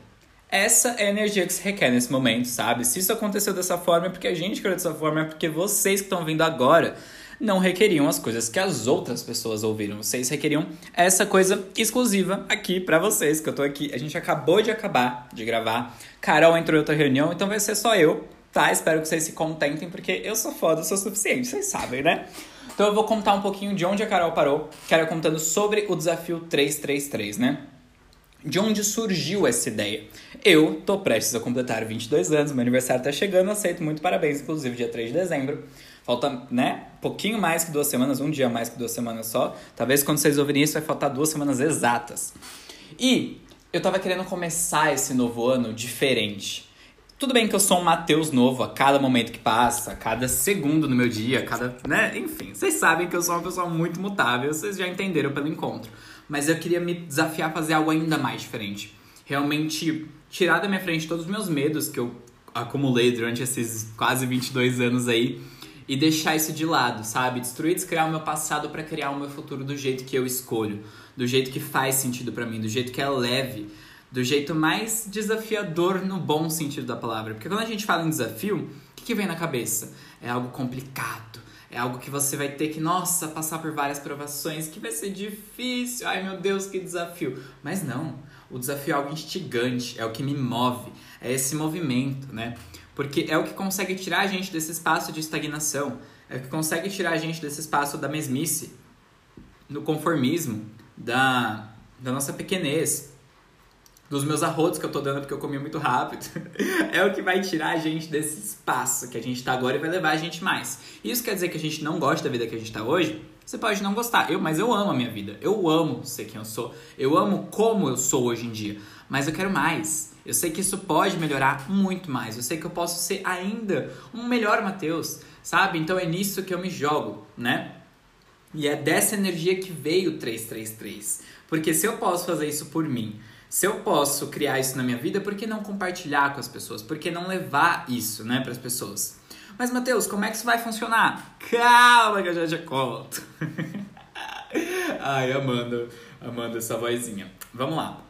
Essa é a energia que se requer nesse momento, sabe? Se isso aconteceu dessa forma é porque a gente criou dessa forma, é porque vocês que estão vindo agora não requeriam as coisas que as outras pessoas ouviram. Vocês requeriam essa coisa exclusiva aqui para vocês, que eu tô aqui. A gente acabou de acabar de gravar. Carol entrou em outra reunião, então vai ser só eu tá? Espero que vocês se contentem, porque eu sou foda, eu sou suficiente, vocês sabem, né? Então eu vou contar um pouquinho de onde a Carol parou, que era contando sobre o desafio 333, né? De onde surgiu essa ideia? Eu tô prestes a completar 22 anos, meu aniversário tá chegando, aceito muito parabéns, inclusive dia 3 de dezembro. Falta, né, pouquinho mais que duas semanas, um dia mais que duas semanas só. Talvez quando vocês ouvirem isso vai faltar duas semanas exatas. E eu tava querendo começar esse novo ano diferente. Tudo bem que eu sou um Mateus novo a cada momento que passa, a cada segundo no meu dia, cada, né? Enfim, vocês sabem que eu sou uma pessoa muito mutável, vocês já entenderam pelo encontro. Mas eu queria me desafiar a fazer algo ainda mais diferente. Realmente tirar da minha frente todos os meus medos que eu acumulei durante esses quase 22 anos aí e deixar isso de lado, sabe? Destruir, descriar o meu passado para criar o meu futuro do jeito que eu escolho, do jeito que faz sentido para mim, do jeito que é leve do jeito mais desafiador no bom sentido da palavra. Porque quando a gente fala em desafio, o que, que vem na cabeça? É algo complicado. É algo que você vai ter que, nossa, passar por várias provações, que vai ser difícil. Ai meu Deus, que desafio. Mas não. O desafio é algo instigante, é o que me move, é esse movimento, né? Porque é o que consegue tirar a gente desse espaço de estagnação, é o que consegue tirar a gente desse espaço da mesmice, do conformismo, da, da nossa pequenez, dos meus arrotos que eu tô dando porque eu comi muito rápido, é o que vai tirar a gente desse espaço que a gente tá agora e vai levar a gente mais. Isso quer dizer que a gente não gosta da vida que a gente tá hoje? Você pode não gostar, eu, mas eu amo a minha vida. Eu amo ser quem eu sou. Eu amo como eu sou hoje em dia. Mas eu quero mais. Eu sei que isso pode melhorar muito mais. Eu sei que eu posso ser ainda um melhor Mateus, sabe? Então é nisso que eu me jogo, né? E é dessa energia que veio o 333. Porque se eu posso fazer isso por mim, se eu posso criar isso na minha vida, por que não compartilhar com as pessoas? Por que não levar isso, né, para as pessoas? Mas, Matheus, como é que isso vai funcionar? Calma que eu já te conto. Ai, Amanda, Amanda, essa vozinha. Vamos lá.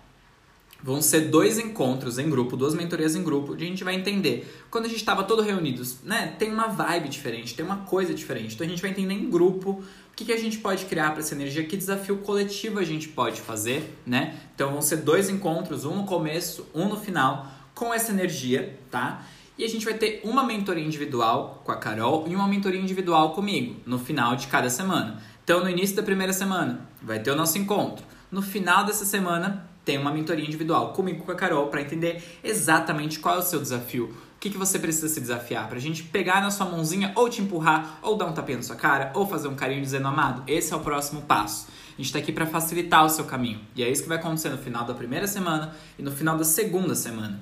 Vão ser dois encontros em grupo, duas mentorias em grupo, onde a gente vai entender. Quando a gente estava todo reunidos, né? Tem uma vibe diferente, tem uma coisa diferente. Então a gente vai entender em grupo o que, que a gente pode criar para essa energia, que desafio coletivo a gente pode fazer, né? Então vão ser dois encontros, um no começo, um no final, com essa energia, tá? E a gente vai ter uma mentoria individual com a Carol e uma mentoria individual comigo, no final de cada semana. Então, no início da primeira semana, vai ter o nosso encontro. No final dessa semana, tem uma mentoria individual comigo com a Carol para entender exatamente qual é o seu desafio. O que, que você precisa se desafiar? Pra gente pegar na sua mãozinha ou te empurrar, ou dar um tapinha na sua cara, ou fazer um carinho dizendo amado. Esse é o próximo passo. A gente tá aqui para facilitar o seu caminho. E é isso que vai acontecer no final da primeira semana e no final da segunda semana.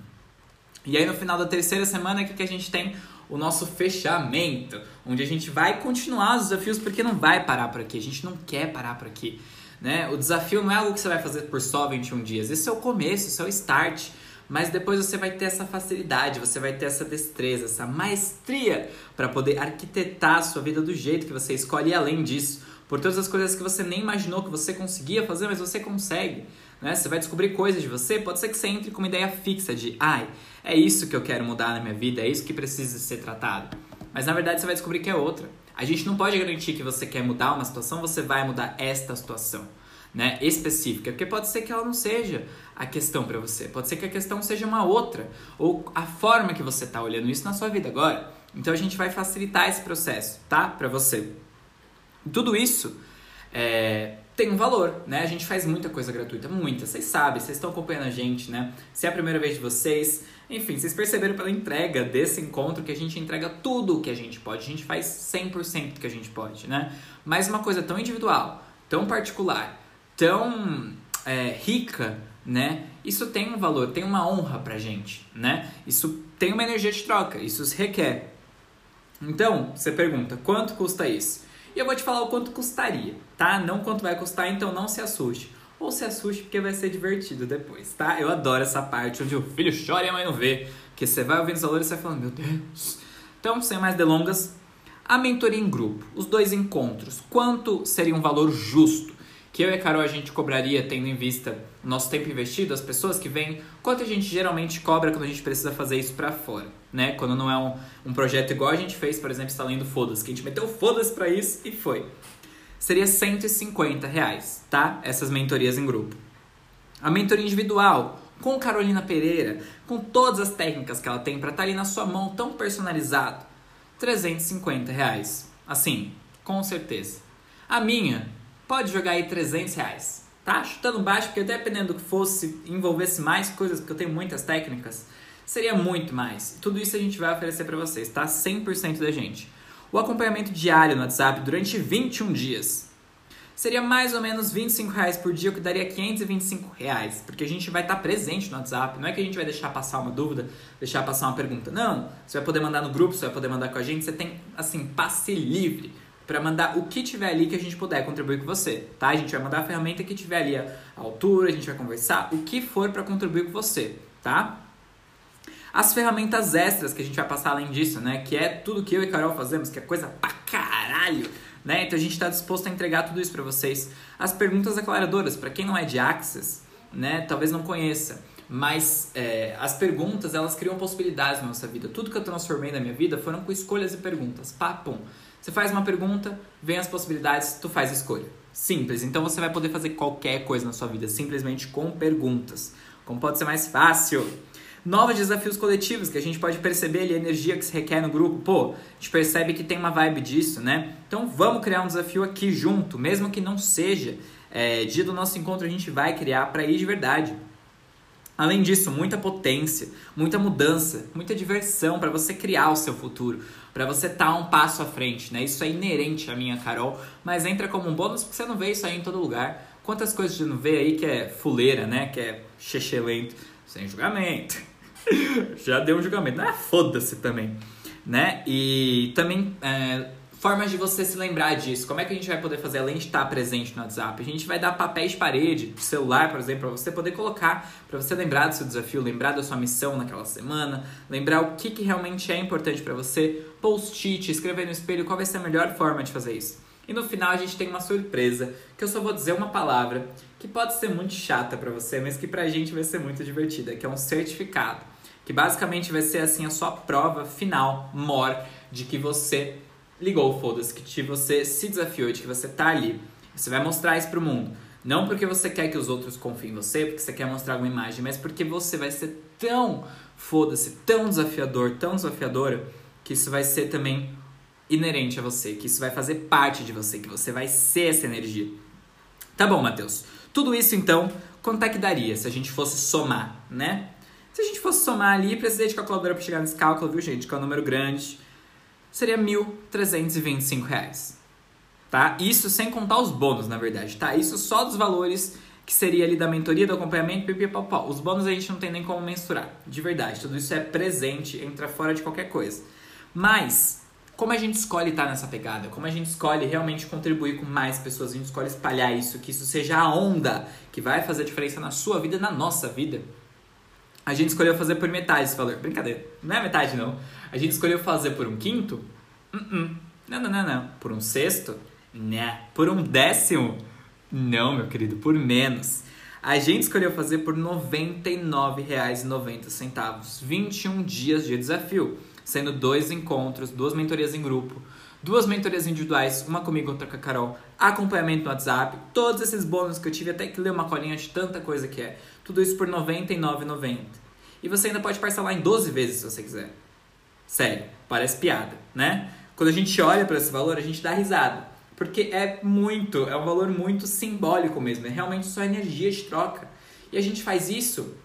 E aí no final da terceira semana é que a gente tem o nosso fechamento, onde a gente vai continuar os desafios porque não vai parar por aqui. A gente não quer parar por aqui. Né? O desafio não é algo que você vai fazer por só 21 dias. Esse é o começo, esse é o start. Mas depois você vai ter essa facilidade, você vai ter essa destreza, essa maestria para poder arquitetar a sua vida do jeito que você escolhe. E além disso, por todas as coisas que você nem imaginou que você conseguia fazer, mas você consegue. Né? Você vai descobrir coisas de você. Pode ser que você entre com uma ideia fixa de, ai, é isso que eu quero mudar na minha vida, é isso que precisa ser tratado. Mas na verdade você vai descobrir que é outra. A gente não pode garantir que você quer mudar uma situação, você vai mudar esta situação, né, específica, porque pode ser que ela não seja a questão para você, pode ser que a questão seja uma outra, ou a forma que você está olhando isso na sua vida agora. Então a gente vai facilitar esse processo, tá, para você. Tudo isso é, tem um valor, né? A gente faz muita coisa gratuita, muita. Vocês sabem, vocês estão acompanhando a gente, né? Se é a primeira vez de vocês, enfim, vocês perceberam pela entrega desse encontro que a gente entrega tudo o que a gente pode. A gente faz 100% do que a gente pode, né? Mas uma coisa tão individual, tão particular, tão é, rica, né? Isso tem um valor, tem uma honra pra gente, né? Isso tem uma energia de troca, isso se requer. Então, você pergunta, quanto custa isso? E eu vou te falar o quanto custaria, tá? Não quanto vai custar, então não se assuste. Ou se assuste porque vai ser divertido depois, tá? Eu adoro essa parte onde o filho chora e a mãe não vê. Que você vai ouvindo os valores e vai falando, meu Deus. Então, sem mais delongas, a mentoria em grupo, os dois encontros, quanto seria um valor justo? Que eu e a Carol a gente cobraria tendo em vista nosso tempo investido, as pessoas que vêm, quanto a gente geralmente cobra quando a gente precisa fazer isso para fora, né? Quando não é um, um projeto igual a gente fez, por exemplo, está lendo Foda-se, que a gente meteu Foda-se pra isso e foi. Seria 150 reais, tá? Essas mentorias em grupo. A mentoria individual, com Carolina Pereira, com todas as técnicas que ela tem para estar tá ali na sua mão, tão personalizado, 350 reais. Assim, com certeza. A minha, pode jogar aí 300 reais. Tá? Chutando baixo, porque dependendo do que fosse, envolvesse mais coisas, porque eu tenho muitas técnicas, seria muito mais. Tudo isso a gente vai oferecer para vocês, tá? 100% da gente. O acompanhamento diário no WhatsApp durante 21 dias seria mais ou menos 25 reais por dia, o que daria 525 reais, porque a gente vai estar presente no WhatsApp. Não é que a gente vai deixar passar uma dúvida, deixar passar uma pergunta. Não, você vai poder mandar no grupo, você vai poder mandar com a gente. Você tem, assim, passe livre para mandar o que tiver ali que a gente puder contribuir com você, tá? A gente vai mandar a ferramenta que tiver ali a altura, a gente vai conversar, o que for para contribuir com você, tá? As ferramentas extras que a gente vai passar além disso, né? Que é tudo que eu e Carol fazemos, que é coisa pra caralho né? Então a gente está disposto a entregar tudo isso para vocês. As perguntas aclaradoras, para quem não é de Access, né? Talvez não conheça, mas é, as perguntas elas criam possibilidades na nossa vida. Tudo que eu transformei na minha vida foram com escolhas e perguntas. Papum. Você faz uma pergunta, vem as possibilidades, tu faz a escolha. Simples. Então você vai poder fazer qualquer coisa na sua vida simplesmente com perguntas. Como pode ser mais fácil? Novos desafios coletivos, que a gente pode perceber ali a energia que se requer no grupo. Pô, a gente percebe que tem uma vibe disso, né? Então vamos criar um desafio aqui junto, mesmo que não seja é, dia do nosso encontro, a gente vai criar para ir de verdade. Além disso, muita potência, muita mudança, muita diversão para você criar o seu futuro, para você estar tá um passo à frente, né? Isso é inerente a minha Carol, mas entra como um bônus porque você não vê isso aí em todo lugar. Quantas coisas você não vê aí que é fuleira, né? Que é lento, sem julgamento. já deu um julgamento. Ah, foda-se também. Né? E também é, formas de você se lembrar disso. Como é que a gente vai poder fazer além de estar presente no WhatsApp? A gente vai dar papéis de parede, celular, por exemplo, para você poder colocar, para você lembrar do seu desafio, lembrar da sua missão naquela semana, lembrar o que, que realmente é importante para você, post-it, escrever no espelho qual vai ser a melhor forma de fazer isso. E no final a gente tem uma surpresa, que eu só vou dizer uma palavra que pode ser muito chata para você, mas que pra gente vai ser muito divertida, que é um certificado que basicamente vai ser assim a sua prova final, mor, de que você ligou foda-se, que você se desafiou, de que você tá ali. Você vai mostrar isso pro mundo. Não porque você quer que os outros confiem em você, porque você quer mostrar alguma imagem, mas porque você vai ser tão foda-se, tão desafiador, tão desafiadora, que isso vai ser também inerente a você, que isso vai fazer parte de você, que você vai ser essa energia. Tá bom, Matheus. Tudo isso então, quanto é que daria se a gente fosse somar, né? Se a gente fosse somar ali, precisei de calculadora para chegar nesse cálculo, viu, gente? Que é um número grande. Seria R$ 1.325. Tá? Isso sem contar os bônus, na verdade, tá? Isso só dos valores que seria ali da mentoria, do acompanhamento, pipipopó. Os bônus a gente não tem nem como mensurar, de verdade. Tudo isso é presente, entra fora de qualquer coisa. Mas, como a gente escolhe estar nessa pegada, como a gente escolhe realmente contribuir com mais pessoas, a gente escolhe espalhar isso, que isso seja a onda que vai fazer diferença na sua vida, na nossa vida, a gente escolheu fazer por metade esse valor. Brincadeira, não é metade não. A gente escolheu fazer por um quinto? Uh -uh. Não, não, não, não. Por um sexto? Né. Por um décimo? Não, meu querido, por menos. A gente escolheu fazer por R$ 99,90. 21 dias de desafio, sendo dois encontros, duas mentorias em grupo, duas mentorias individuais, uma comigo, outra com a Carol, acompanhamento no WhatsApp, todos esses bônus que eu tive até que ler uma colinha de tanta coisa que é. Tudo isso por R$ 99,90. E você ainda pode parcelar em 12 vezes se você quiser. Sério, parece piada, né? Quando a gente olha para esse valor, a gente dá risada. Porque é muito, é um valor muito simbólico mesmo. É realmente só energia de troca. E a gente faz isso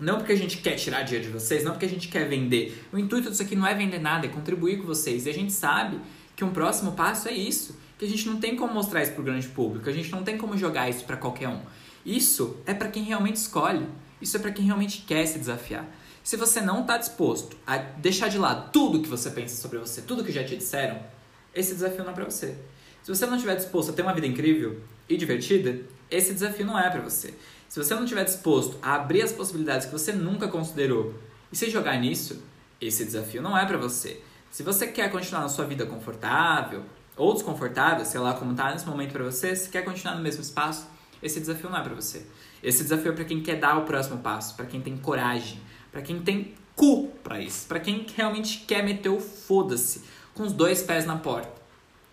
não porque a gente quer tirar dinheiro de vocês, não porque a gente quer vender. O intuito disso aqui não é vender nada, é contribuir com vocês. E a gente sabe que um próximo passo é isso. Que a gente não tem como mostrar isso para o grande público, a gente não tem como jogar isso para qualquer um. Isso é para quem realmente escolhe. Isso é para quem realmente quer se desafiar. Se você não está disposto a deixar de lado tudo que você pensa sobre você, tudo que já te disseram, esse desafio não é para você. Se você não estiver disposto a ter uma vida incrível e divertida, esse desafio não é para você. Se você não estiver disposto a abrir as possibilidades que você nunca considerou e se jogar nisso, esse desafio não é para você. Se você quer continuar na sua vida confortável ou desconfortável, sei lá como está nesse momento para você, se quer continuar no mesmo espaço, esse desafio não é para você. Esse desafio é para quem quer dar o próximo passo, para quem tem coragem, para quem tem cu para isso, para quem realmente quer meter o foda-se com os dois pés na porta.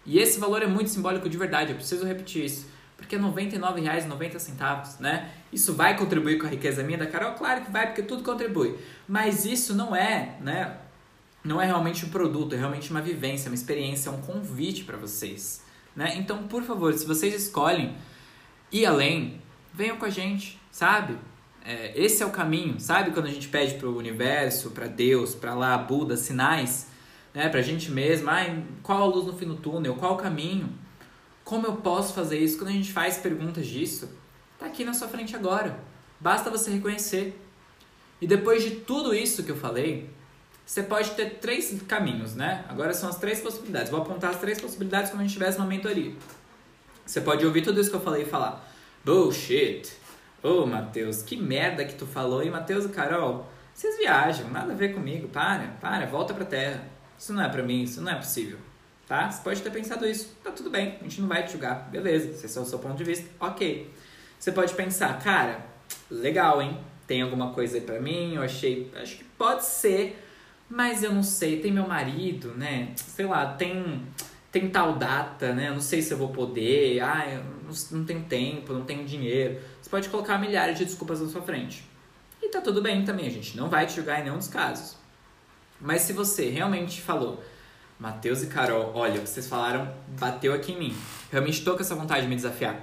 E esse valor é muito simbólico de verdade, eu preciso repetir isso. Porque é R$ 99,90, né? Isso vai contribuir com a riqueza minha da Carol? Claro que vai, porque tudo contribui. Mas isso não é, né? Não é realmente um produto, é realmente uma vivência, uma experiência, um convite para vocês. Né? Então, por favor, se vocês escolhem ir além, venham com a gente, sabe? É, esse é o caminho, sabe? Quando a gente pede para o universo, para Deus, para lá, Buda, sinais, né? Para a gente mesmo, ai, qual a luz no fim do túnel, qual o caminho? Como eu posso fazer isso? Quando a gente faz perguntas disso, tá aqui na sua frente agora. Basta você reconhecer. E depois de tudo isso que eu falei, você pode ter três caminhos, né? Agora são as três possibilidades. Vou apontar as três possibilidades como a gente tivesse uma mentoria. Você pode ouvir tudo isso que eu falei e falar: Bullshit. Ô, oh, Matheus, que merda que tu falou. E Matheus e Carol, vocês viajam, nada a ver comigo. Para, para, volta pra terra. Isso não é pra mim, isso não é possível. Tá? Você pode ter pensado isso. Tá tudo bem, a gente não vai te julgar. Beleza, esse é o seu ponto de vista. Ok. Você pode pensar, cara, legal, hein? Tem alguma coisa aí pra mim? Eu achei. Acho que pode ser, mas eu não sei. Tem meu marido, né? Sei lá, tem tem tal data, né? Eu não sei se eu vou poder, ah, não, não tenho tempo, não tenho dinheiro. Você pode colocar milhares de desculpas na sua frente. E tá tudo bem também, a gente não vai te julgar em nenhum dos casos. Mas se você realmente falou, Matheus e Carol, olha, vocês falaram, bateu aqui em mim. Realmente tô com essa vontade de me desafiar.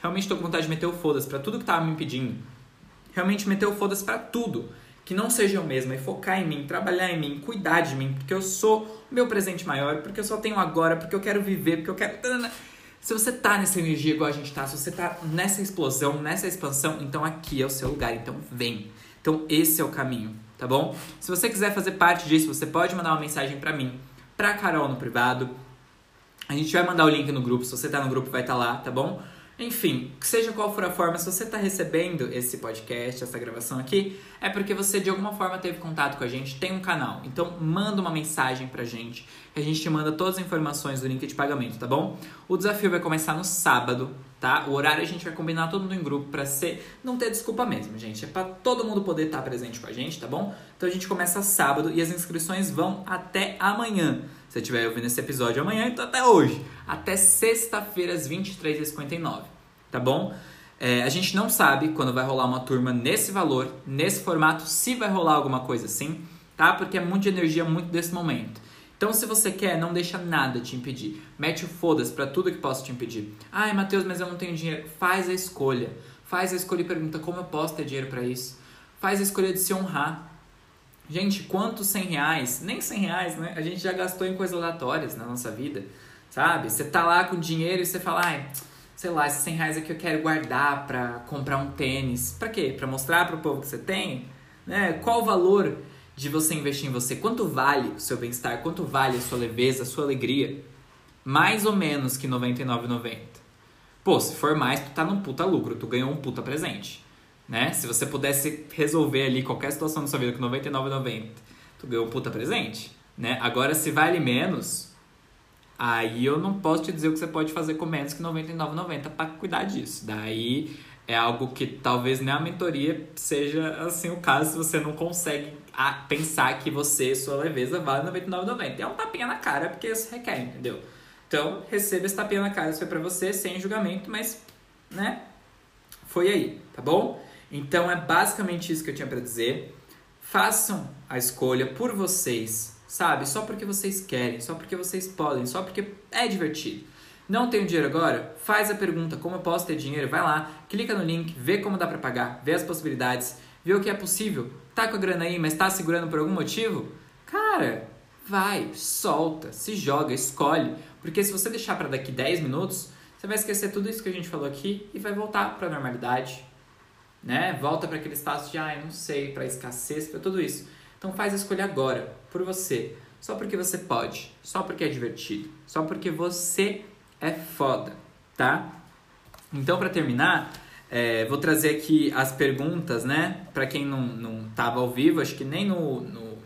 Realmente tô com vontade de meter o foda-se pra tudo que tava me impedindo. Realmente meter o foda-se pra tudo que não seja eu mesma e focar em mim, trabalhar em mim, cuidar de mim, porque eu sou o meu presente maior, porque eu só tenho agora, porque eu quero viver, porque eu quero. Se você tá nessa energia igual a gente tá, se você tá nessa explosão, nessa expansão, então aqui é o seu lugar, então vem. Então esse é o caminho, tá bom? Se você quiser fazer parte disso, você pode mandar uma mensagem para mim, pra Carol no privado. A gente vai mandar o link no grupo, se você tá no grupo vai estar tá lá, tá bom? Enfim, seja qual for a forma, se você está recebendo esse podcast, essa gravação aqui, é porque você de alguma forma teve contato com a gente, tem um canal. Então manda uma mensagem pra gente, que a gente te manda todas as informações do link de pagamento, tá bom? O desafio vai começar no sábado, tá? O horário a gente vai combinar todo mundo em grupo pra ser. Não ter desculpa mesmo, gente. É pra todo mundo poder estar tá presente com a gente, tá bom? Então a gente começa sábado e as inscrições vão até amanhã. Se você estiver ouvindo esse episódio amanhã, então até hoje. Até sexta-feira, às 23h59 tá bom? É, a gente não sabe quando vai rolar uma turma nesse valor, nesse formato, se vai rolar alguma coisa assim, tá? Porque é muito de energia, muito desse momento. Então, se você quer, não deixa nada te impedir. Mete o foda-se pra tudo que possa te impedir. Ai, Matheus, mas eu não tenho dinheiro. Faz a escolha. Faz a escolha e pergunta como eu posso ter dinheiro para isso. Faz a escolha de se honrar. Gente, quantos 100 reais, nem 100 reais, né? A gente já gastou em coisas aleatórias na nossa vida, sabe? Você tá lá com dinheiro e você fala, ai sei lá, esses 100 reais aqui eu quero guardar para comprar um tênis. Para quê? Para mostrar para o povo que você tem? Né? Qual o valor de você investir em você? Quanto vale o seu bem-estar? Quanto vale a sua leveza, a sua alegria? Mais ou menos que R$ 99,90. Pô, se for mais, tu tá num puta lucro, tu ganhou um puta presente. Né? Se você pudesse resolver ali qualquer situação da sua vida com R$ 99,90, tu ganhou um puta presente. Né? Agora, se vale menos, Aí eu não posso te dizer o que você pode fazer com menos que R$ 99,90 para cuidar disso. Daí é algo que talvez nem a mentoria seja assim o caso se você não consegue pensar que você, sua leveza, vale R$ 99,90. É um tapinha na cara porque isso requer, entendeu? Então, receba esse tapinha na cara, isso foi pra você, sem julgamento, mas, né? Foi aí, tá bom? Então é basicamente isso que eu tinha para dizer. Façam a escolha por vocês sabe? Só porque vocês querem, só porque vocês podem, só porque é divertido. Não tenho dinheiro agora? Faz a pergunta como eu posso ter dinheiro? Vai lá, clica no link, vê como dá para pagar, vê as possibilidades, vê o que é possível. Tá com a grana aí, mas tá segurando por algum motivo? Cara, vai, solta, se joga, escolhe, porque se você deixar para daqui 10 minutos, você vai esquecer tudo isso que a gente falou aqui e vai voltar para a normalidade. né? Volta para aquele espaço de, ai, ah, não sei, para escassez, para tudo isso. Então faz a escolha agora, por você. Só porque você pode, só porque é divertido, só porque você é foda, tá? Então, para terminar, é, vou trazer aqui as perguntas, né? Para quem não, não tava ao vivo, acho que nem no, no.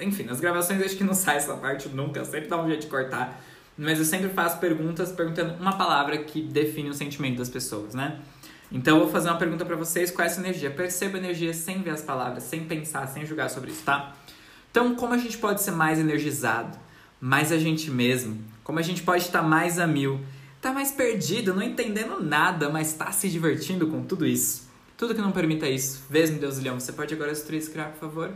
Enfim, nas gravações acho que não sai essa parte nunca, sempre dá um jeito de cortar. Mas eu sempre faço perguntas perguntando uma palavra que define o sentimento das pessoas, né? Então eu vou fazer uma pergunta para vocês, qual é essa energia? Perceba a energia sem ver as palavras, sem pensar, sem julgar sobre isso, tá? Então, como a gente pode ser mais energizado, mais a gente mesmo? Como a gente pode estar mais a mil? Tá mais perdido, não entendendo nada, mas tá se divertindo com tudo isso. Tudo que não permita isso. Vês-me, Deus Leão, você pode agora destruir esse criar, por favor?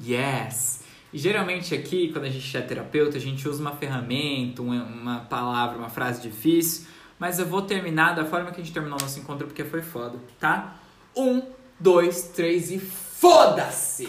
Yes! E geralmente aqui, quando a gente é terapeuta, a gente usa uma ferramenta, uma palavra, uma frase difícil mas eu vou terminar da forma que a gente terminou nosso encontro porque foi foda, tá? Um, dois, três e foda-se!